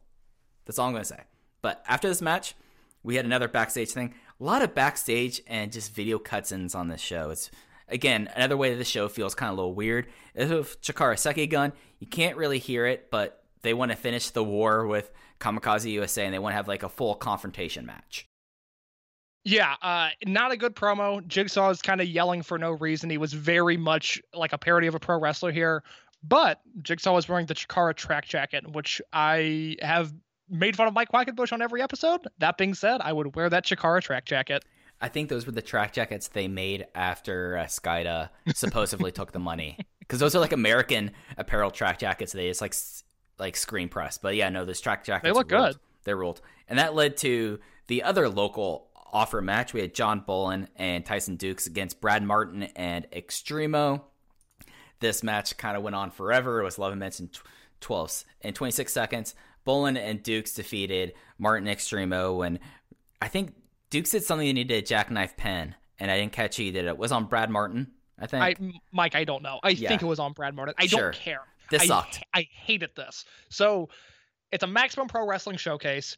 That's all I'm going to say. But after this match, we had another backstage thing. A lot of backstage and just video cutscenes on this show. It's again another way that the show feels kind of a little weird. If Chikara Sekigun. you can't really hear it, but they want to finish the war with Kamikaze USA and they want to have like a full confrontation match. Yeah, uh, not a good promo. Jigsaw is kind of yelling for no reason. He was very much like a parody of a pro wrestler here. But Jigsaw was wearing the Chikara track jacket, which I have made fun of Mike Quackenbush on every episode. That being said, I would wear that Chikara track jacket. I think those were the track jackets they made after uh, Skida supposedly took the money *laughs* because those are like American apparel track jackets. They just like like screen press, but yeah, no, those track jackets They look ruled. good. They ruled, and that led to the other local offer match. We had John Bolin and Tyson Dux against Brad Martin and Extremo. This match kind of went on forever. It was 11 minutes and tw- 12 and 26 seconds. Bolin and Dux defeated Martin Extremo when I think Dux did something he needed a jackknife pen, and I didn't catch he did it. Was on Brad Martin, I think. I, Mike, I don't know. I Yeah. think it was on Brad Martin. I Sure. don't care. This I, sucked. I hated this. So it's a Maximum Pro Wrestling showcase.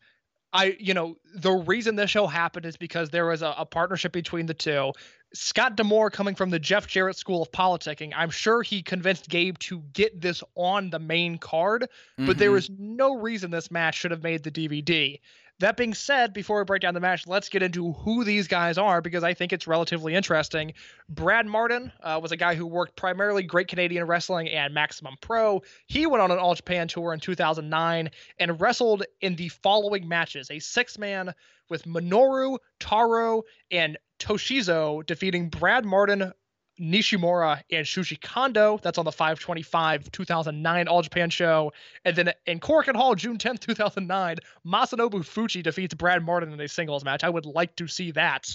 I, you know, the reason this show happened is because there was a, a partnership between the two. Scott D'Amore, coming from the Jeff Jarrett School of Politicking, I'm sure he convinced Gabe to get this on the main card, but there Mhm. was no reason this match should have made the DVD. That being said, before we break down the match, let's get into who these guys are because I think it's relatively interesting. Brad Martin uh, was a guy who worked primarily Great Canadian Wrestling and Maximum Pro. He went on an All Japan tour in 2009 and wrestled in the following matches a six man with Minoru, Taro, and Toshizo defeating Brad Martin, Nishimura, and Shuji Kondo. That's on the 525 2009 All Japan show. And then in Korakuen Hall, June 10th, 2009, Masanobu Fuchi defeats Brad Martin in a singles match. I would like to see that.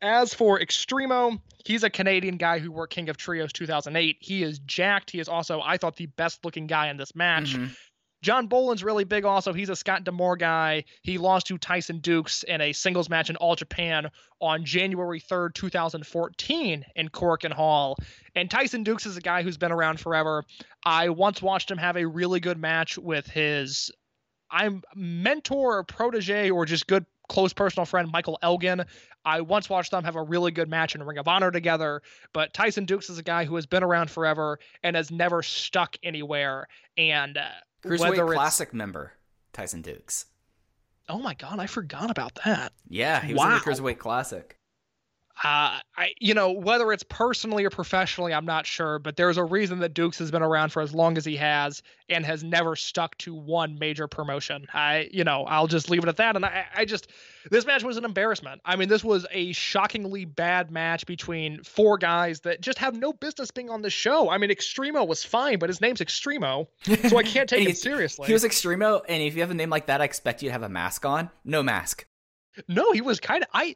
As for Extremo, he's a Canadian guy who worked King of Trios 2008. He is jacked. He is also, I thought, the best looking guy in this match. Mhm. John Boland's really big also. He's a Scott D'Amore guy. He lost to Tyson Dux in a singles match in All Japan on January 3rd, 2014 in Korakuen Hall. And Tyson Dux is a guy who's been around forever. I once watched him have a really good match with his I'm mentor or protege or just good close personal friend Michael Elgin. I once watched them have a really good match in Ring of Honor together, but Tyson Dux is a guy who has been around forever and has never stuck anywhere. And uh, Cruiserweight Classic member Tyson Dux. Oh my god, I forgot about that. Yeah, he was in Wow. the Cruiserweight Classic. Uh, I, you know, whether it's personally or professionally, I'm not sure, but there's a reason that Dux has been around for as long as he has and has never stuck to one major promotion. I, you know, I'll just leave it at that. And I, I just, this match was an embarrassment. I mean, this was a shockingly bad match between four guys that just have no business being on the show. I mean, Extremo was fine, but his name's Extremo, so I can't *laughs* take it seriously. He was Extremo, and if you have a name like that, I expect you to have a mask on. No mask. No, he was kind of I.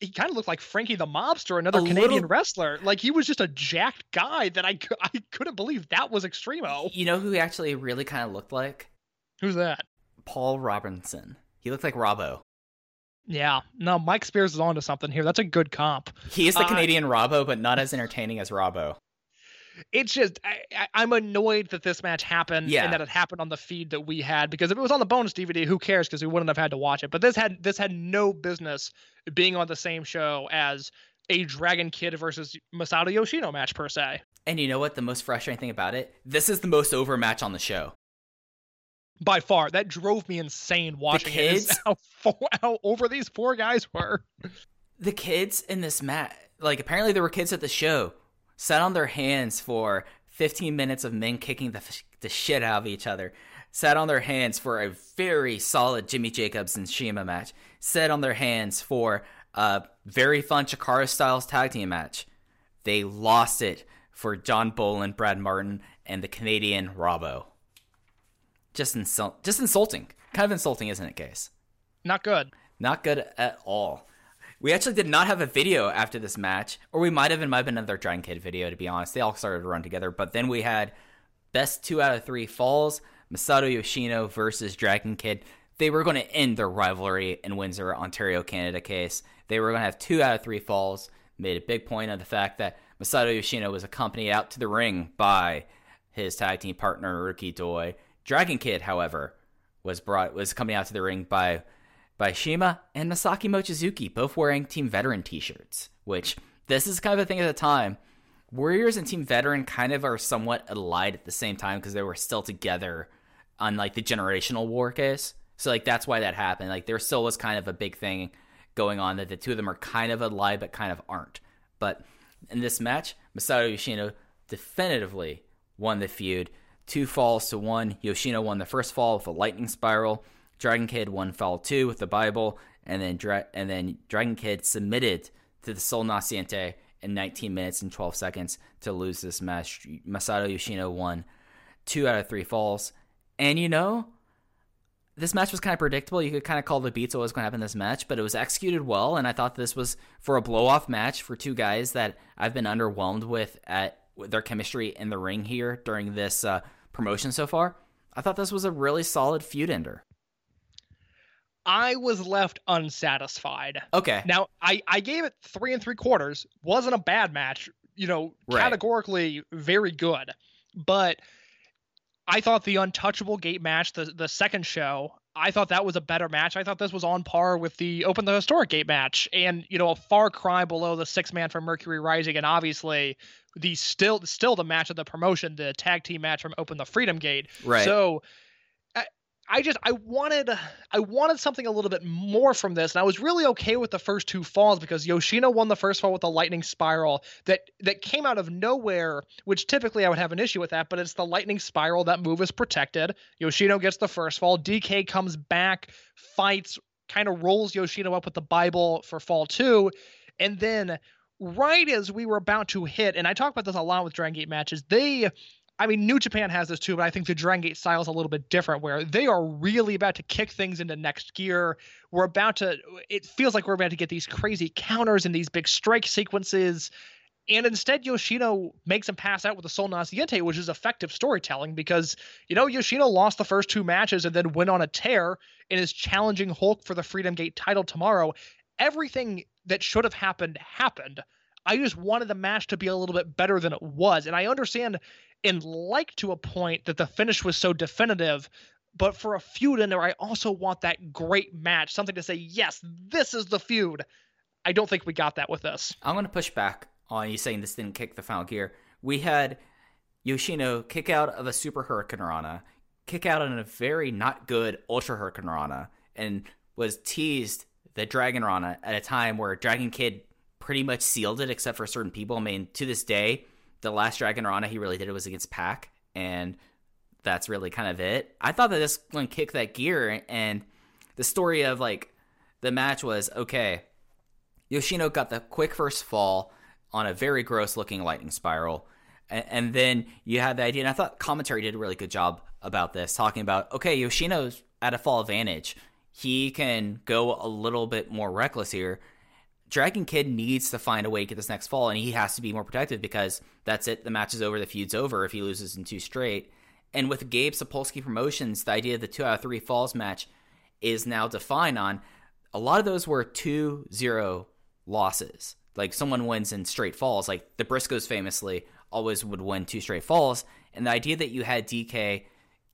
He kind of looked like Frankie the Mobster, another A Canadian little- wrestler. Like he was just a jacked guy that I I couldn't believe that was Extremo. You know who he actually really kind of looked like? Who's that? Paul Robinson. He looked like Robbo. Yeah, no, Mike Spears is onto something here. That's a good comp. He is the Uh, Canadian Robbo, but not as entertaining as Robbo. It's just I, I'm annoyed that this match happened Yeah. and that it happened on the feed that we had because if it was on the bonus DVD, who cares? Because we wouldn't have had to watch it. But this had this had no business being on the same show as a Dragon Kid versus Masato Yoshino match per se. And you know what? The most frustrating thing about it? This is the most over match on the show. by far that drove me insane watching it is kids? *laughs* how, fo- how over these four guys were The kids in this match, like apparently there were kids at the show, sat on their hands for 15 minutes of men kicking the, the shit out of each other. Sat on their hands for a very solid Jimmy Jacobs and CIMA match. Sat on their hands for a very fun Chikara Styles tag team match. They lost it for John Bolin, Brad Martin, and the Canadian Robbo. Just insult, just insulting. Kind of insulting, isn't it, Case? Not good. Not good at all. We actually did not have a video after this match, or we might have. It might have been another Dragon Kid video, to be honest. They all started to run together, but then we had best two out of three falls Masato Yoshino versus Dragon Kid. They were going to end their rivalry in Windsor, Ontario, Canada case. They were going to have two out of three falls. Made a big point of the fact that Masato Yoshino was accompanied out to the ring by his tag team partner Naruki Doi. Dragon Kid, however, was brought was coming out to the ring by by CIMA and Masaaki Mochizuki, both wearing Team Veteran t-shirts. Which this is kind of a thing at the time. Warriors and Team Veteran kind of are somewhat allied at the same time because they were still together on like the generational war case. So like that's why that happened. Like there still was kind of a big thing going on that the two of them are kind of allied but kind of aren't. But in this match, Masato Yoshino definitively won the feud. Two falls to one. Yoshino won the first fall with a lightning spiral. Dragon Kid won fall two with the Bible, and then Dra- and then Dragon Kid submitted to the Sol Naciente in 19 minutes and 12 seconds to lose this match. Masato Yoshino won two out of three falls, and you know. This match was kind of predictable. You could kind of call the beats what was going to happen in this match, but it was executed well. And I thought this was for a blow off match for two guys that I've been underwhelmed with at with their chemistry in the ring here during this uh, promotion so far. I thought this was a really solid feud ender. I was left unsatisfied. Okay. Now, I, I gave it three and three quarters. Wasn't a bad match, you know, Right. categorically very good. But I thought the Untouchable Gate match, the, the second show, I thought that was a better match. I thought this was on par with the Open the Historic Gate match and, you know, a far cry below the six man from Mercury Rising and obviously the still still the match of the promotion, the tag team match from Open the Freedom Gate. Right. So I, just I wanted I wanted something a little bit more from this, and I was really okay with the first two falls because Yoshino won the first fall with a lightning spiral that that came out of nowhere, which typically I would have an issue with that, but it's the lightning spiral. That move is protected. Yoshino gets the first fall, DK comes back, fights, kind of rolls Yoshino up with the Bible for fall two, and then right as we were about to hit, and I talk about this a lot with Dragon Gate matches, they I mean, New Japan has this too, but I think the Dragon Gate style is a little bit different, where they are really about to kick things into next gear. We're about to, it feels like we're about to get these crazy counters and these big strike sequences. And instead, Yoshino makes him pass out with the Sol Naciente, which is effective storytelling because, you know, Yoshino lost the first two matches and then went on a tear and is challenging Hulk for the Freedom Gate title tomorrow. Everything that should have happened happened. I just wanted the match to be a little bit better than it was. And I understand and like to a point that the finish was so definitive. But for a feud in there, I also want that great match, something to say, yes, this is the feud. I don't think we got that with this. I'm going to push back on you saying this didn't kick the final gear. We had Yoshino kick out of a Super Hurricane Rana, kick out on a very not good Ultra Hurricane Rana, and was teased the Dragon Rana at a time where Dragon Kid pretty much sealed it, except for certain people. I mean, to this day, the last Dragon Rana he really did it was against Pac, and that's really kind of it. I thought that this one kicked that gear, and the story of like the match was okay. Yoshino got the quick first fall on a very gross looking lightning spiral. And, and then you had the idea, and I thought commentary did a really good job about this, talking about okay, Yoshino's at a fall advantage. He can go a little bit more reckless here. Dragon Kid needs to find a way to get this next fall, and he has to be more protective because that's it. The match is over. The feud's over if he loses in two straight. And with Gabe Sapolsky Promotions, the idea of the two out of three falls match is now defined on a lot of those were two zero losses. Like someone wins in straight falls. Like the Briscoes famously always would win two straight falls. And the idea that you had DK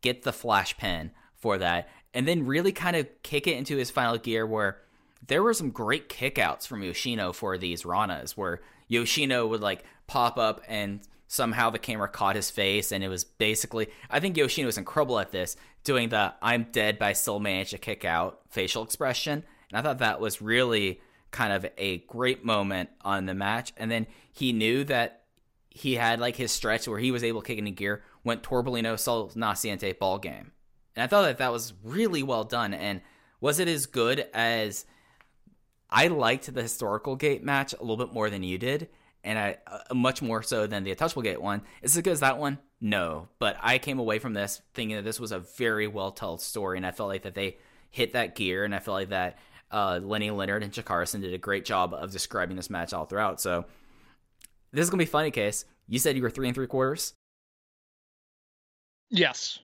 get the flash pen for that and then really kind of kick it into his final gear where there were some great kickouts from Yoshino for these Ranas where Yoshino would like pop up and somehow the camera caught his face and it was basically I think Yoshino was incredible at this doing the I'm dead but I still managed to kick out facial expression and I thought that was really kind of a great moment on the match and then he knew that he had like his stretch where he was able to kick into gear went Torbellino Sol Naciente ball game and I thought that that was really well done and was it as good as I liked the historical gate match a little bit more than you did. and I uh, much more so than the Untouchable Gate one. Is it as good as that one? No, but I came away from this thinking that this was a very well told story, and I felt like that they hit that gear, and I felt like that uh, Lenny Leonard and Jakarson did a great job of describing this match all throughout. So this is gonna be funny. Case, you said you were three and three quarters. Yes.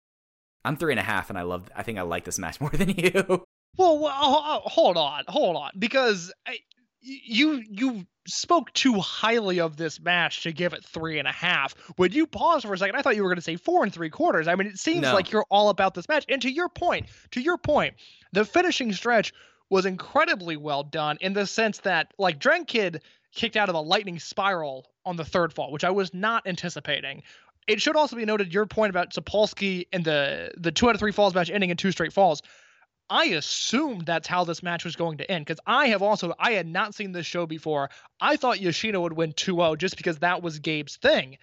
I'm three and a half, and I love. I think I like this match *laughs* more than you. Well, well ho- ho- hold on, hold on, because I, you you spoke too highly of this match to give it three and a half. When you paused for a second, I thought you were going to say four and three quarters. I mean, it seems No. like you're all about this match. And to your point, to your point, the finishing stretch was incredibly well done in the sense that, like, Dragon Kid kicked out of a lightning spiral on the third fall, which I was not anticipating. It should also be noted your point about Sapolsky and the the two out of three falls match ending in two straight falls. I assumed that's how this match was going to end because I have also I had not seen this show before. I thought Yoshino would win 2-0 just because that was Gabe's thing.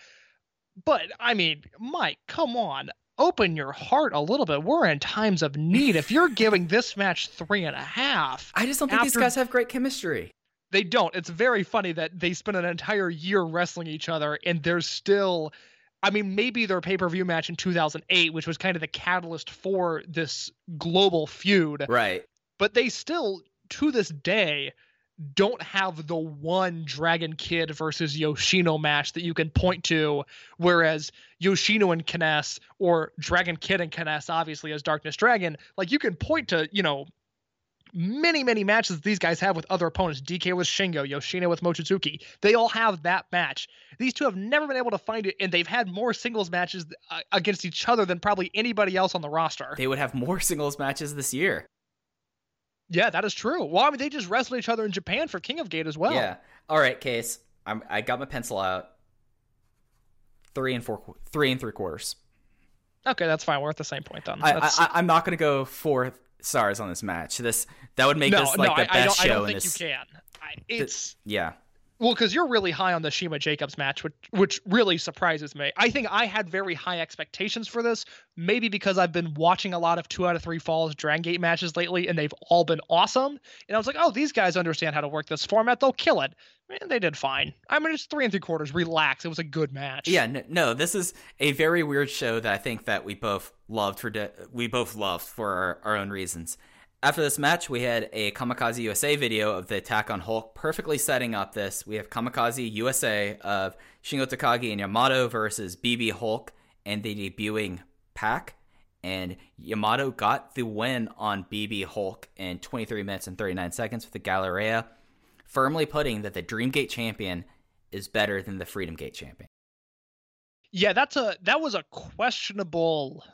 But I mean, Mike, come on. Open your heart a little bit. We're in times of need. If you're giving this match three and a half, I just don't think these guys have great chemistry. they don't. It's very funny that they spent an entire year wrestling each other and they're still I mean maybe their pay-per-view match in 2008 which was kind of the catalyst for this global feud Right. but they still to this day don't have the one Dragon Kid versus Yoshino match that you can point to, whereas Yoshino and K-ness or Dragon Kid and K-ness, obviously as Darkness Dragon, like you can point to, you know, many, many matches these guys have with other opponents. DK with Shingo, Yoshino with Mochizuki. They all have that match. These two have never been able to find it, and they've had more singles matches uh, against each other than probably anybody else on the roster. They would have more *laughs* singles matches this year. yeah, that is true. Well, I mean, they just wrestled each other in Japan for King of Gate as well. Yeah. All right, case. I'm, I got my pencil out. Three and four, three and three quarters. Okay, that's fine. We're at the same point then. I, That's- I, I'm not going to go four stars on this match. This that would make no, this like no, the I, I best don't, I show don't in think this. you can. I, it's Yeah. Well because you're really high on the CIMA Jacobs match, which which really surprises me. I think I had very high expectations for this, maybe because I've been watching a lot of two out of three falls Dragon Gate matches lately, and they've all been awesome. And I was like, oh, these guys understand how to work this format; they'll kill it. And they did fine. I mean, it's three and three quarters. Relax. It was a good match. Yeah, no, no, this is a very weird show that I think that we both loved for di- we both loved for our, our own reasons. After this match, we had a Kamikaze USA video of the attack on Hulk, perfectly setting up this. We have Kamikaze USA of Shingo Takagi and Yamato versus BB Hulk and the debuting Pac. And Yamato got the win on BB Hulk in 23 minutes and 39 seconds with the Galleria, firmly putting that the Dreamgate champion is better than the Freedom Gate champion. Yeah, that's a that was a questionable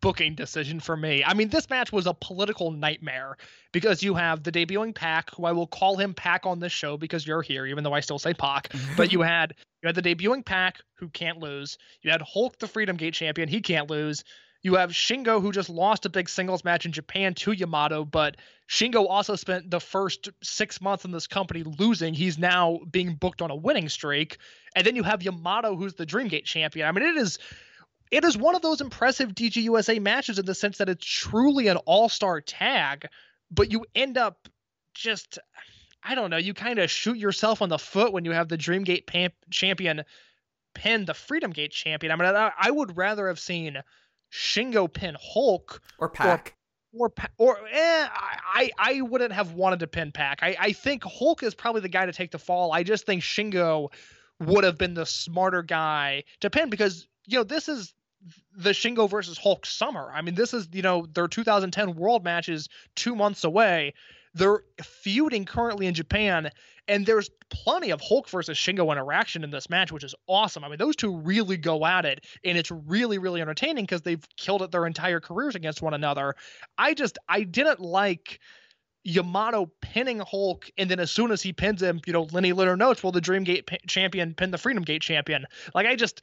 booking decision for me. I mean, this match was a political nightmare because you have the debuting Pac, who I will call him Pac on this show because you're here, even though I still say Pac. *laughs* but you had you had the debuting Pac who can't lose. You had Hulk, the Freedom Gate champion, he can't lose. You have Shingo, who just lost a big singles match in Japan to Yamato, but Shingo also spent the first six months in this company losing. He's now being booked on a winning streak. And then you have Yamato, who's the Dreamgate champion. I mean, it is it is one of those impressive DGUSA matches in the sense that it's truly an all-star tag, but you end up just I don't know, you kind of shoot yourself on the foot when you have the Dreamgate pam- champion pin the Freedom Gate champion. I mean, I, I would rather have seen Shingo pin Hulk Or Pac. or Pa- or eh, I I wouldn't have wanted to pin Pac. I I think Hulk is probably the guy to take the fall. I just think Shingo would have been the smarter guy to pin because you know this is the Shingo versus Hulk summer. I mean, this is you know their 2010 World matches two months away. They're feuding currently in Japan, and there's plenty of Hulk versus Shingo interaction in this match, which is awesome. I mean, those two really go at it, and it's really, really entertaining because they've killed it their entire careers against one another. I just, I didn't like Yamato pinning Hulk, and then as soon as he pins him, you know, Lenny Leonard notes, well, the Dream Gate p- champion pinned the Freedom Gate champion. Like, I just,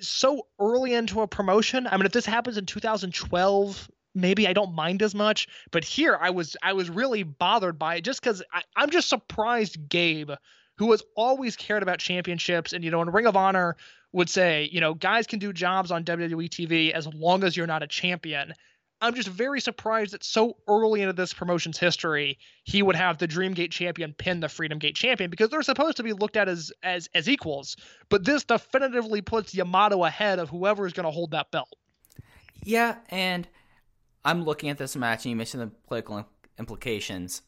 so early into a promotion. I mean, if this happens in 2012, maybe I don't mind as much. But here, I was, I was really bothered by it just because I'm just surprised Gabe, who has always cared about championships, and you know, in Ring of Honor would say, you know, guys can do jobs on WWE TV as long as you're not a champion. I'm just very surprised that so early into this promotion's history, he would have the Dreamgate champion pin the Freedom Gate champion because they're supposed to be looked at as as as equals. But this definitively puts Yamato ahead of whoever is going to hold that belt. Yeah, and I'm looking at this match, and you mentioned the political implications.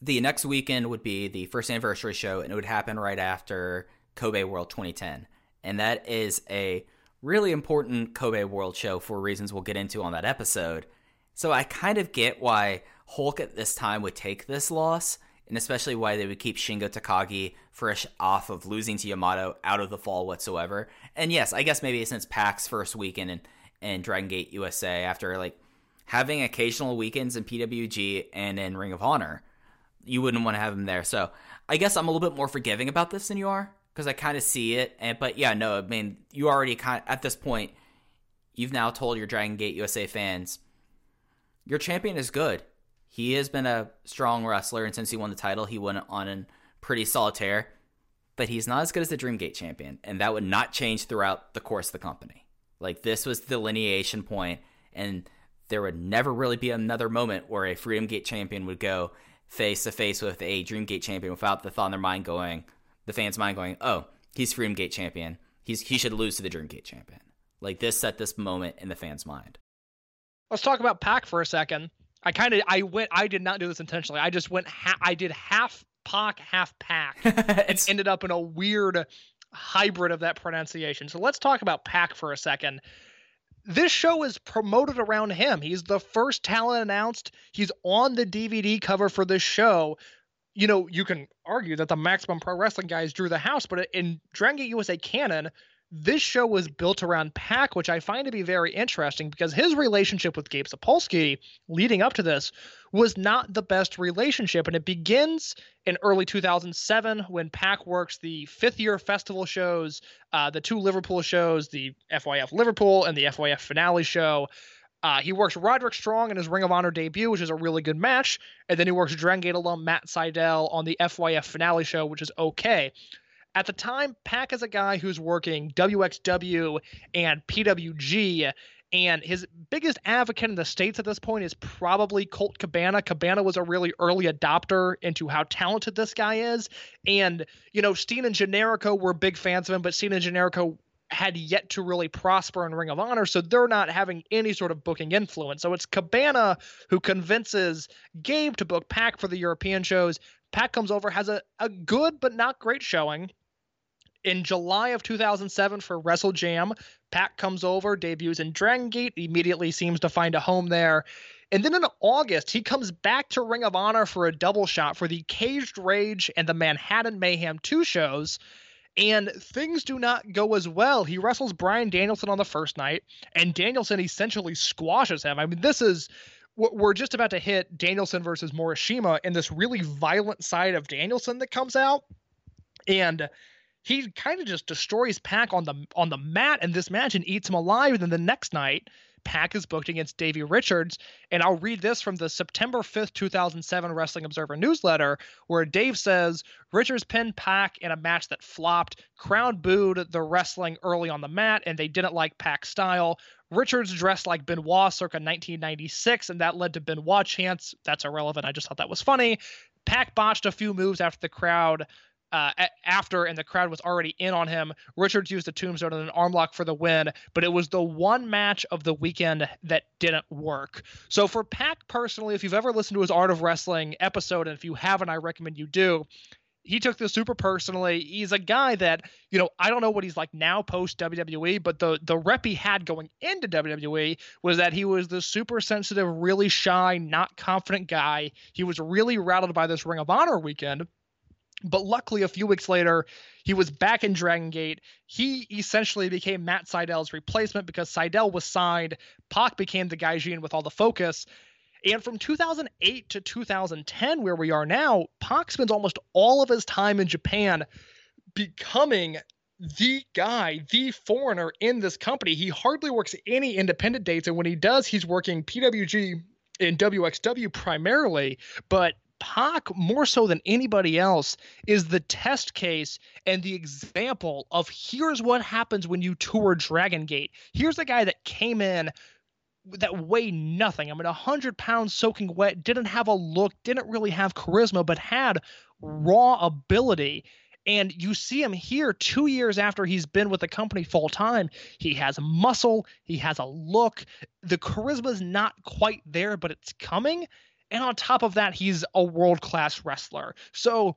The next weekend would be the first anniversary show, and it would happen right after Kobe World 2010. And that is a really important Kobe World show for reasons we'll get into on that episode. So I kind of get why Hulk at this time would take this loss, and especially why they would keep Shingo Takagi fresh off of losing to Yamato out of the fall whatsoever. And yes, I guess maybe since PAC's first weekend in, in Dragon Gate USA after like having occasional weekends in PWG and in Ring of Honor, you wouldn't want to have him there. So I guess I'm a little bit more forgiving about this than you are because I kind of see it. And but yeah, no, I mean you already kind at this point, you've now told your Dragon Gate USA fans, your champion is good. He has been a strong wrestler, and since he won the title, he went on a pretty solitaire. But he's not as good as the Dreamgate champion, and that would not change throughout the course of the company. Like this was the delineation point, and there would never really be another moment where a Freedom Gate champion would go face to face with a Dreamgate champion without the thought in their mind going, the fans' mind going, "Oh, he's Freedom Gate champion. He's he should lose to the Dreamgate champion." Like this set this moment in the fans' mind. Let's talk about Pac for a second. I kind of I went I did not do this intentionally. I just went ha- I did half Pac, half Pac. *laughs* it's ended up in a weird hybrid of that pronunciation. So let's talk about Pac for a second. This show is promoted around him. He's the first talent announced. He's on the DVD cover for this show. You know, you can argue that the Maximum Pro Wrestling guys drew the house, but in Dragon Gate USA canon, this show was built around Pac, which I find to be very interesting because his relationship with Gabe Sapolsky leading up to this was not the best relationship. And it begins in early 2007 when Pac works the fifth year festival shows, uh, the two Liverpool shows, the FYF Liverpool and the FYF finale show. Uh, he works Roderick Strong in his Ring of Honor debut, which is a really good match. And then he works Dragon Gate alum Matt Sydal on the FYF finale show, which is okay. At the time, Pac is a guy who's working WXW and PWG, and his biggest advocate in the States at this point is probably Colt Cabana. Cabana was a really early adopter into how talented this guy is. And, you know, Steen and Generico were big fans of him, but Steen and Generico had yet to really prosper in Ring of Honor, so they're not having any sort of booking influence. So it's Cabana who convinces Gabe to book Pac for the European shows. Pac comes over, has a, a good but not great showing. In July of 2007 for Wrestle Jam, Pac comes over, debuts in Dragon Gate, immediately seems to find a home there. And then in August, he comes back to Ring of Honor for a double shot for the Caged Rage and the Manhattan Mayhem 2 shows. And things do not go as well. He wrestles Bryan Danielson on the first night, and Danielson essentially squashes him. I mean, this is we're just about to hit Danielson versus Morishima and this really violent side of Danielson that comes out. And he kind of just destroys Pac on the on the mat in this match and eats him alive. And then the next night, Pac is booked against Davey Richards. And I'll read this from the September 5th, 2007 Wrestling Observer newsletter, where Dave says Richards pinned Pac in a match that flopped. Crowd booed the wrestling early on the mat, and they didn't like Pac's style. Richards dressed like Benoit circa 1996, and that led to Benoit chants. That's irrelevant. I just thought that was funny. Pac botched a few moves after the crowd uh, after and the crowd was already in on him. Richards used a tombstone and an arm lock for the win, but it was the one match of the weekend that didn't work. So for Pac personally, if you've ever listened to his Art of Wrestling episode, and if you haven't, I recommend you do. He took this super personally. He's a guy that, you know, I don't know what he's like now post WWE, but the the rep he had going into WWE was that he was the super sensitive, really shy, not confident guy. He was really rattled by this Ring of Honor weekend but luckily, a few weeks later, he was back in Dragon Gate. He essentially became Matt Sydal's replacement because Sydal was signed. Pac became the Gaijin with all the focus. And from 2008 to 2010, where we are now, Pac spends almost all of his time in Japan becoming the guy, the foreigner in this company. He hardly works any independent dates. And when he does, he's working PWG and WXW primarily. But Pac, more so than anybody else, is the test case and the example of here's what happens when you tour Dragon Gate. Here's a guy that came in that weighed nothing. I mean, 100 pounds soaking wet, didn't have a look, didn't really have charisma, but had raw ability. And you see him here two years after he's been with the company full time. He has muscle, he has a look. The charisma is not quite there, but it's coming. And on top of that, he's a world class wrestler. So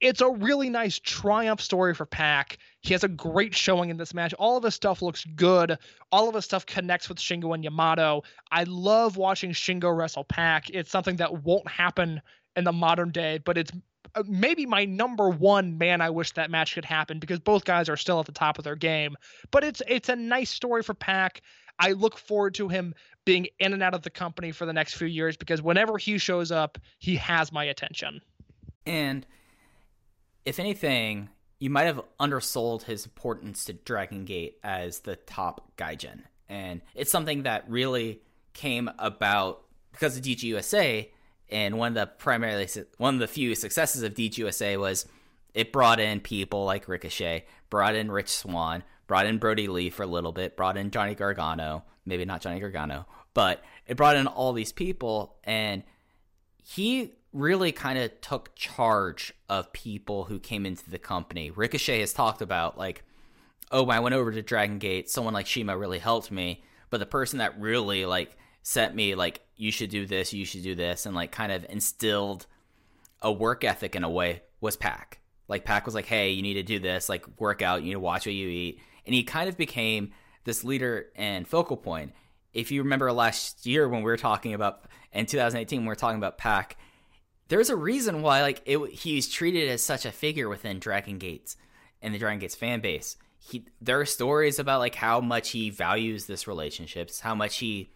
it's a really nice triumph story for Pac. He has a great showing in this match. All of his stuff looks good. All of his stuff connects with Shingo and Yamato. I love watching Shingo wrestle Pac. It's something that won't happen in the modern day, but it's uh, maybe my number one man I wish that match could happen because both guys are still at the top of their game. But it's it's a nice story for Pac. I look forward to him being in and out of the company for the next few years because whenever he shows up, he has my attention. And if anything, you might have undersold his importance to Dragon Gate as the top gaijin. And it's something that really came about because of DGUSA. And one of the primarily one of the few successes of DGUSA was it brought in people like Ricochet, brought in Rich Swann, brought in Brodie Lee for a little bit, brought in Johnny Gargano, maybe not Johnny Gargano, but it brought in all these people and he really kind of took charge of people who came into the company. Ricochet has talked about like, oh, when I went over to Dragon Gate, someone like CIMA really helped me, but the person that really like sent me like you should do this, you should do this, and like kind of instilled a work ethic in a way was Pac. Like Pac was like, hey, you need to do this, like work out, you need to watch what you eat, and he kind of became this leader and focal point. If you remember last year when we were talking about in 2018, when we were talking about Pac there's a reason why like it, he's treated as such a figure within Dragon Gates and the Dragon Gates fan base. He there are stories about like how much he values this relationships, how much he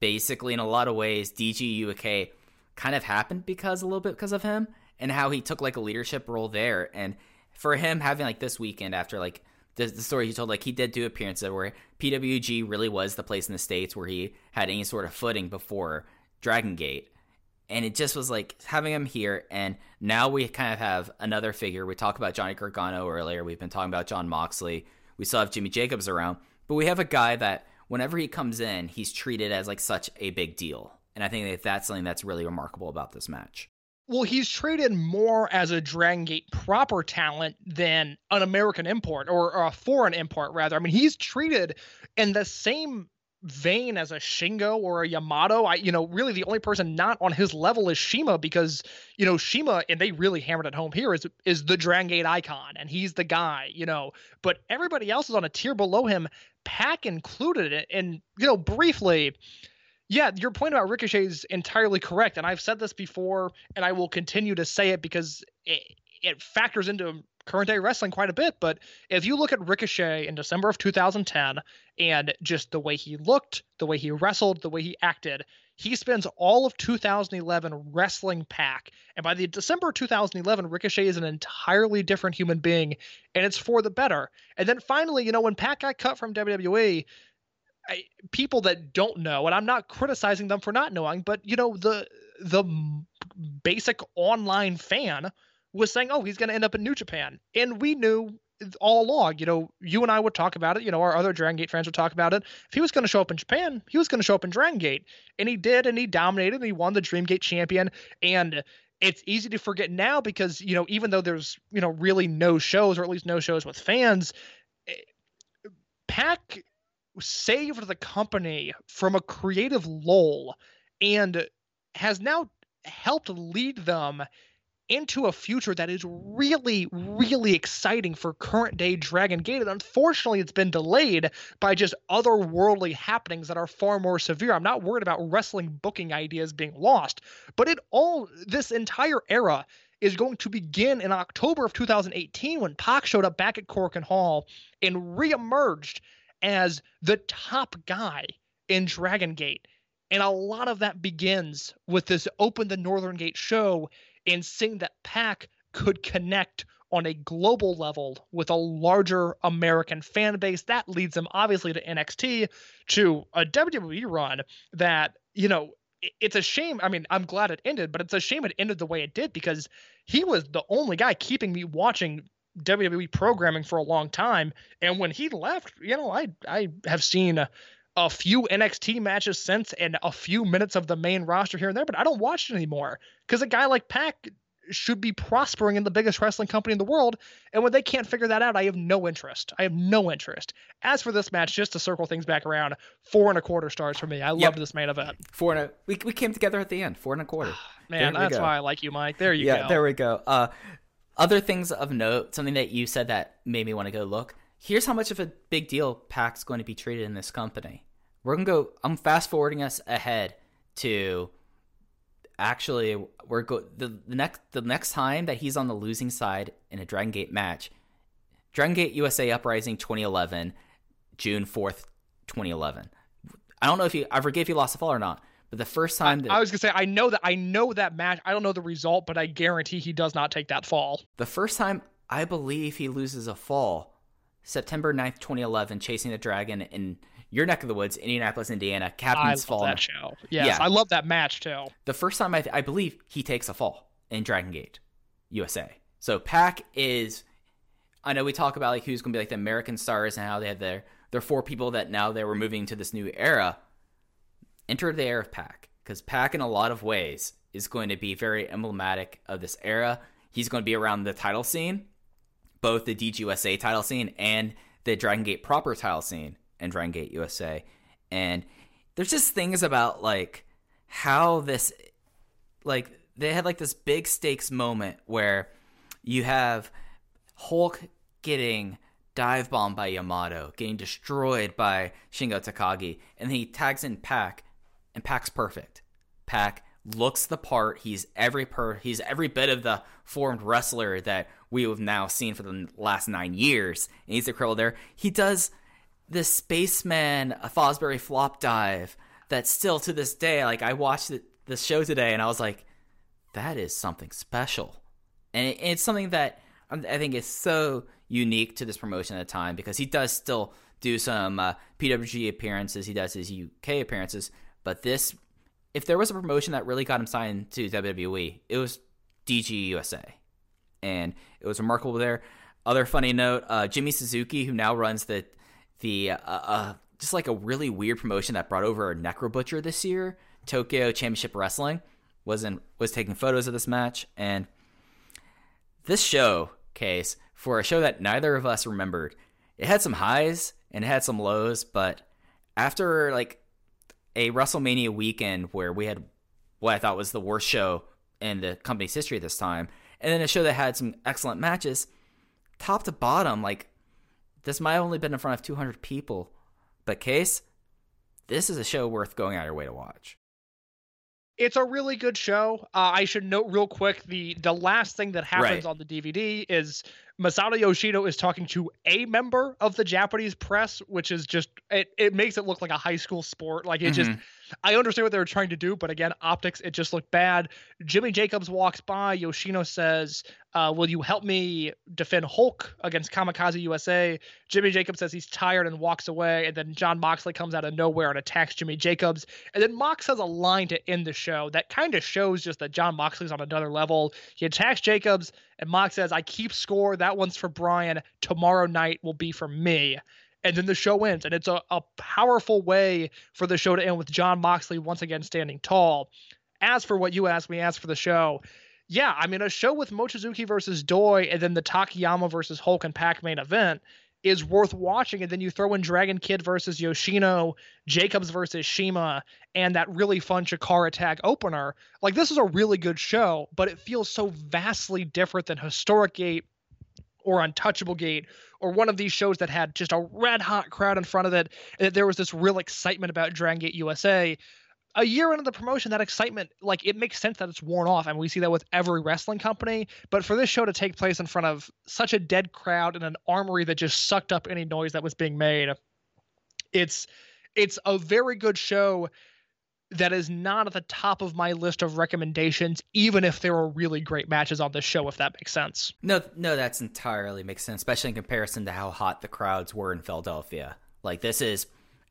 basically in a lot of ways DG UK kind of happened because a little bit because of him and how he took like a leadership role there and for him having like this weekend after like the, the story he told like he did do appearances where PWG really was the place in the states where he had any sort of footing before Dragon Gate. And it just was like having him here and now we kind of have another figure. We talked about johnny gargano earlier. We've been talking about Jon moxley. We still have jimmy jacobs around. But we have a guy that whenever he comes in he's treated as like such a big deal. And i think that that's something that's really remarkable about this match well, he's treated more as a Dragon Gate proper talent than an American import or, or, a foreign import, rather. I mean, he's treated in the same vein as a Shingo or a Yamato. I, you know, really the only person not on his level is CIMA because, you know, CIMA, and they really hammered it home here, is is the Dragon Gate icon, and he's the guy, you know. But everybody else is on a tier below him, Pac included it. And, you know, briefly, yeah, your point about Ricochet is entirely correct. And I've said this before, and I will continue to say it because it, it factors into current day wrestling quite a bit. But if you look at Ricochet in December of 2010 and just the way he looked, the way he wrestled, the way he acted, he spends all of 2011 wrestling Pac. And by the December 2011, Ricochet is an entirely different human being, and it's for the better. And then finally, you know, when Pac got cut from WWE, People that don't know, and I'm not criticizing them for not knowing, but you know, the the basic online fan was saying, "Oh, he's going to end up in New Japan," and we knew all along. You know, you and I would talk about it. You know, our other Dragon Gate fans would talk about it. If he was going to show up in Japan, he was going to show up in Dragon Gate, and he did, and he dominated, and he won the Dream Gate champion, and it's easy to forget now because you know even though there's you know really no shows or at least no shows with fans eh, pac saved the company from a creative lull and has now helped lead them into a future that is really, really exciting for current day Dragon Gate. And unfortunately, it's been delayed by just otherworldly happenings that are far more severe. I'm not worried about wrestling booking ideas being lost, but it all, this entire era is going to begin in October of 2018 when Pac showed up back at Korakuen Hall and reemerged as the top guy in Dragon Gate. And a lot of that begins with this Open the Northern Gate show and seeing that Pac could connect on a global level with a larger American fan base. That leads him obviously to NXT, to a WWE run that, you know, it's a shame. I mean, I'm glad it ended, but it's a shame it ended the way it did because he was the only guy keeping me watching WWE programming for a long time. And when he left, you know, I I have seen a few NXT matches since and a few minutes of the main roster here and there, but I don't watch it anymore because a guy like Pac should be prospering in the biggest wrestling company in the world. And when they can't figure that out, I have no interest. I have no interest. As for this match, just to circle things back around, four and a quarter stars for me. I loved this main event. Four and a, we we came together at the end. Four and a quarter. Man, There that's go. why I like you, Mike. There you yeah, go. there we go. Uh, other things of note, something that you said that made me want to go look. Here's how much of a big deal Pac's going to be treated in this company. We're gonna go. I'm fast forwarding us ahead to actually we're go the, the next the next time that he's on the losing side in a Dragon Gate match. Dragon Gate USA Uprising 2011, June 4th, 2011. I don't know if you I forget if he lost the fall or not, but the first time that I was gonna say I know that I know that match. I don't know the result, but I guarantee he does not take that fall. The first time I believe he loses a fall, September 9th, 2011, chasing the dragon in your neck of the woods, Indianapolis, Indiana, I Captain's love Fall. that show. Yes, Yeah. I love that match too. The first time I, I believe he takes a fall in Dragon Gate, USA. So Pac is. I know we talk about like who's going to be like the American stars and how they have their their four people that now they were moving to this new era. Enter the era of Pac because Pac in a lot of ways is going to be very emblematic of this era. He's going to be around the title scene, both the DGUSA title scene and the Dragon Gate proper title scene and Dragon Gate USA. And there's just things about like how this like they had like this big stakes moment where you have Hulk getting dive bombed by Yamato, getting destroyed by Shingo Takagi, and then he tags in Pac, and Pac's perfect. Pac looks the part. He's every per he's every bit of the formed wrestler that we have now seen for the last nine years. And he's incredible there. He does this spaceman a Fosbury flop dive that still to this day, like I watched it, the show today and I was like, that is something special. And it, it's something that I think is so unique to this promotion at the time because he does still do some uh, PWG appearances, he does his UK appearances, but this, if there was a promotion that really got him signed to WWE, it was DG USA, and it was remarkable there. Other funny note: uh, Jimmy Suzuki, who now runs the the uh, uh, just like a really weird promotion that brought over a Necro Butcher this year, Tokyo Championship Wrestling, was in was taking photos of this match and this show case for a show that neither of us remembered. It had some highs and it had some lows, but after like a WrestleMania weekend where we had what I thought was the worst show in the company's history at this time, and then a show that had some excellent matches, top to bottom, like this might have only been in front of 200 people, but case, this is a show worth going out of your way to watch. It's a really good show. Uh, I should note real quick the the last thing that happens Right. on the DVD is Masato Yoshino is talking to a member of the Japanese press, which is just it, it makes it look like a high school sport. Like it just I understand what they were trying to do, but again, optics, it just looked bad. Jimmy Jacobs walks by. Yoshino says, uh, Will you help me defend Hulk against Kamikaze USA? Jimmy Jacobs says he's tired and walks away. And then Jon Moxley comes out of nowhere and attacks Jimmy Jacobs. And then Mox has a line to end the show that kind of shows just that Jon Moxley's on another level. He attacks Jacobs, and Mox says, I keep score. That one's for Brian. Tomorrow night will be for me and then the show ends and it's a, a powerful way for the show to end with jon moxley once again standing tall as for what you asked me as for the show yeah i mean a show with mochizuki versus doi and then the takayama versus hulk and pac main event is worth watching and then you throw in dragon kid versus yoshino jacobs versus CIMA and that really fun chikara tag opener like this is a really good show but it feels so vastly different than historic gate or Untouchable Gate or one of these shows that had just a red hot crowd in front of it, and there was this real excitement about Dragon Gate USA. A year into the promotion, that excitement, like it makes sense that it's worn off, and we see that with every wrestling company. But for this show to take place in front of such a dead crowd and an armory that just sucked up any noise that was being made, it's it's a very good show that is not at the top of my list of recommendations, even if there are really great matches on this show, if that makes sense. No, no, that's entirely makes sense, especially in comparison to how hot the crowds were in Philadelphia. Like this is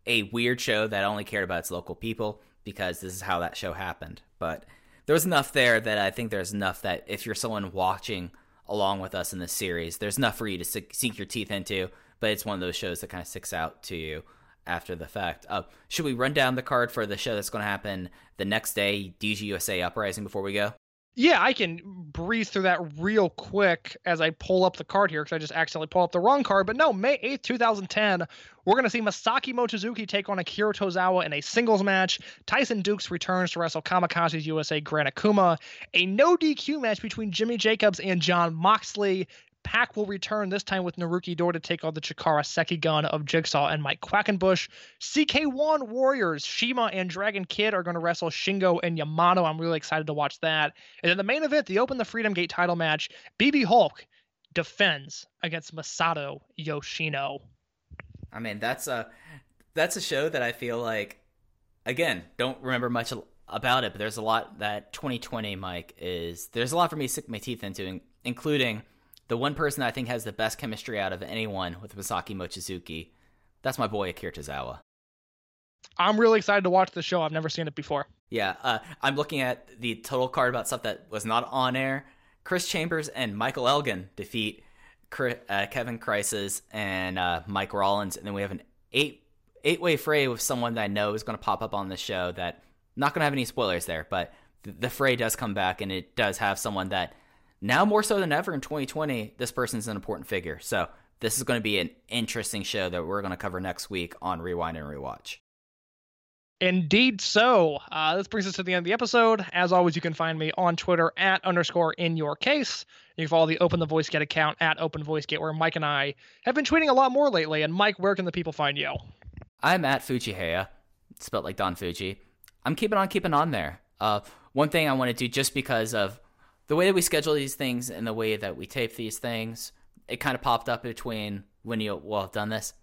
a weird show that only cared about its local people because this is how that show happened. But there was enough there that I think there's enough that if you're someone watching along with us in this series, there's enough for you to sink your teeth into. But it's one of those shows that kind of sticks out to you after the fact. Uh, should we run down the card for the show that's going to happen the next day, DGUSA Uprising, before we go? Yeah, I can breeze through that real quick as I pull up the card here because I just accidentally pulled up the wrong card. But no, May 8th, 2010, we're going to see Masaaki Mochizuki take on Akira Tozawa in a singles match. Tyson Dux returns to wrestle Kamikazes USA Gran Akuma. A no DQ match between Jimmy Jacobs and Jon Moxley. Pac will return this time with Naruki Doi to take on the Chikara Sekigun of Jigsaw and Mike Quackenbush. CK1 Warriors, CIMA and Dragon Kid are going to wrestle Shingo and Yamato. I'm really excited to watch that. And then the main event, the Open the Freedom Gate title match, BB Hulk defends against Masato Yoshino. I mean, that's a that's a show that I feel like again, don't remember much about it, but there's a lot that 2020 Mike is there's a lot for me to sink my teeth into including the one person I think has the best chemistry out of anyone with Masaaki Mochizuki. That's my boy Akira Tozawa. I'm really excited to watch the show. I've never seen it before. Yeah, uh, I'm looking at the total card about stuff that was not on air. Chris Chambers and Michael Elgin defeat uh, Kevin Crisis and uh, Mike Rollins, and then we have an eight eight way fray with someone that I know is going to pop up on the show. That not going to have any spoilers there, but the, the fray does come back, and it does have someone that now more so than ever in 2020, this person's an important figure. So this is going to be an interesting show that we're going to cover next week on Rewind and Rewatch. Indeed so. Uh, this brings us to the end of the episode. As always, you can find me on Twitter at underscore in your case. You can follow the Open the Voice Gate account at Open Voice Gate, where Mike and I have been tweeting a lot more lately. And Mike, where can the people find you? I'm at Fujiheya, spelled like Don Fujii. I'm keeping on keeping on there. Uh, one thing I want to do just because of the way that we schedule these things and the way that we tape these things, it kind of popped up between when you will have done this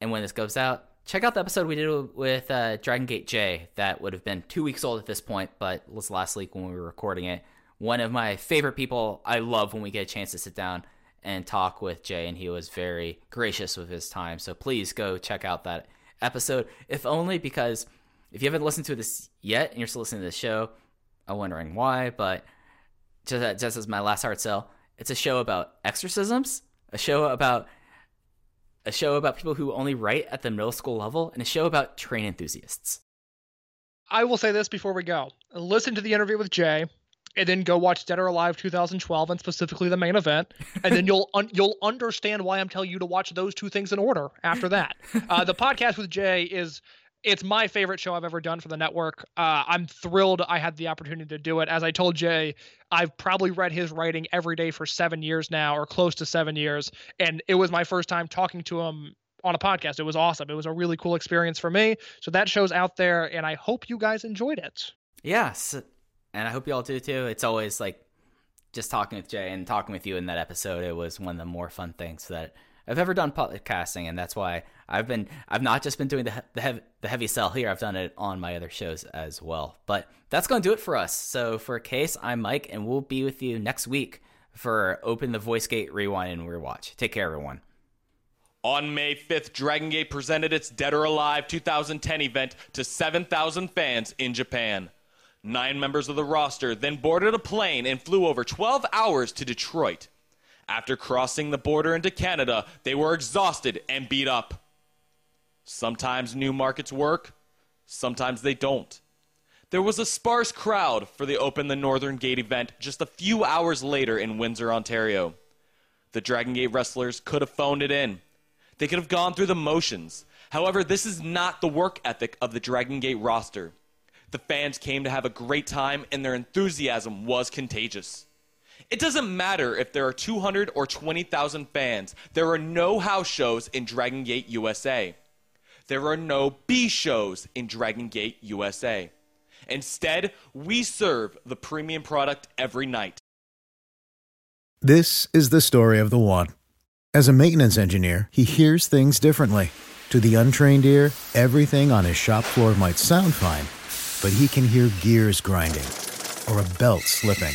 and when this goes out. Check out the episode we did with uh, Dragon Gate J. That would have been two weeks old at this point, but was last week when we were recording it. One of my favorite people. I love when we get a chance to sit down and talk with Jay, and he was very gracious with his time. So please go check out that episode, if only because if you haven't listened to this yet and you're still listening to the show, I'm wondering why, but just, just as my last hard sell, it's a show about exorcisms, a show about a show about people who only write at the middle school level, and a show about train enthusiasts. I will say this before we go: listen to the interview with Jay, and then go watch Dead or Alive 2012, and specifically the main event, and then *laughs* you'll un- you'll understand why I'm telling you to watch those two things in order. After that, uh, the *laughs* podcast with Jay is it's my favorite show I've ever done for the network. Uh, I'm thrilled I had the opportunity to do it. As I told Jay, I've probably read his writing every day for seven years now, or close to seven years, and it was my first time talking to him on a podcast. It was awesome. It was a really cool experience for me. So that show's out there, and I hope you guys enjoyed it. Yes, and I hope you all do too. It's always like just talking with Jay and talking with you in that episode. It was one of the more fun things that I've ever done podcasting, and that's why I've been I've not just been doing the the heavy, the heavy sell here. I've done it on my other shows as well. But that's going to do it for us. So for Case, I'm Mike, and we'll be with you next week for Open the Voice Gate Rewind and Rewatch. Take care, everyone. On May 5th, Dragon Gate presented its Dead or Alive 2010 event to 7,000 fans in Japan. Nine members of the roster then boarded a plane and flew over 12 hours to Detroit. After crossing the border into Canada, they were exhausted and beat up. Sometimes new markets work, sometimes they don't. There was a sparse crowd for the Open the Northern Gate event just a few hours later in Windsor, Ontario. The Dragon Gate wrestlers could have phoned it in. They could have gone through the motions. However, this is not the work ethic of the Dragon Gate roster. The fans came to have a great time, and their enthusiasm was contagious. It doesn't matter if there are 200 or 20,000 fans, there are no house shows in Dragon Gate USA. There are no B shows in Dragon Gate USA. Instead, we serve the premium product every night. This is the story of the one. As a maintenance engineer, he hears things differently. To the untrained ear, everything on his shop floor might sound fine, but he can hear gears grinding or a belt slipping.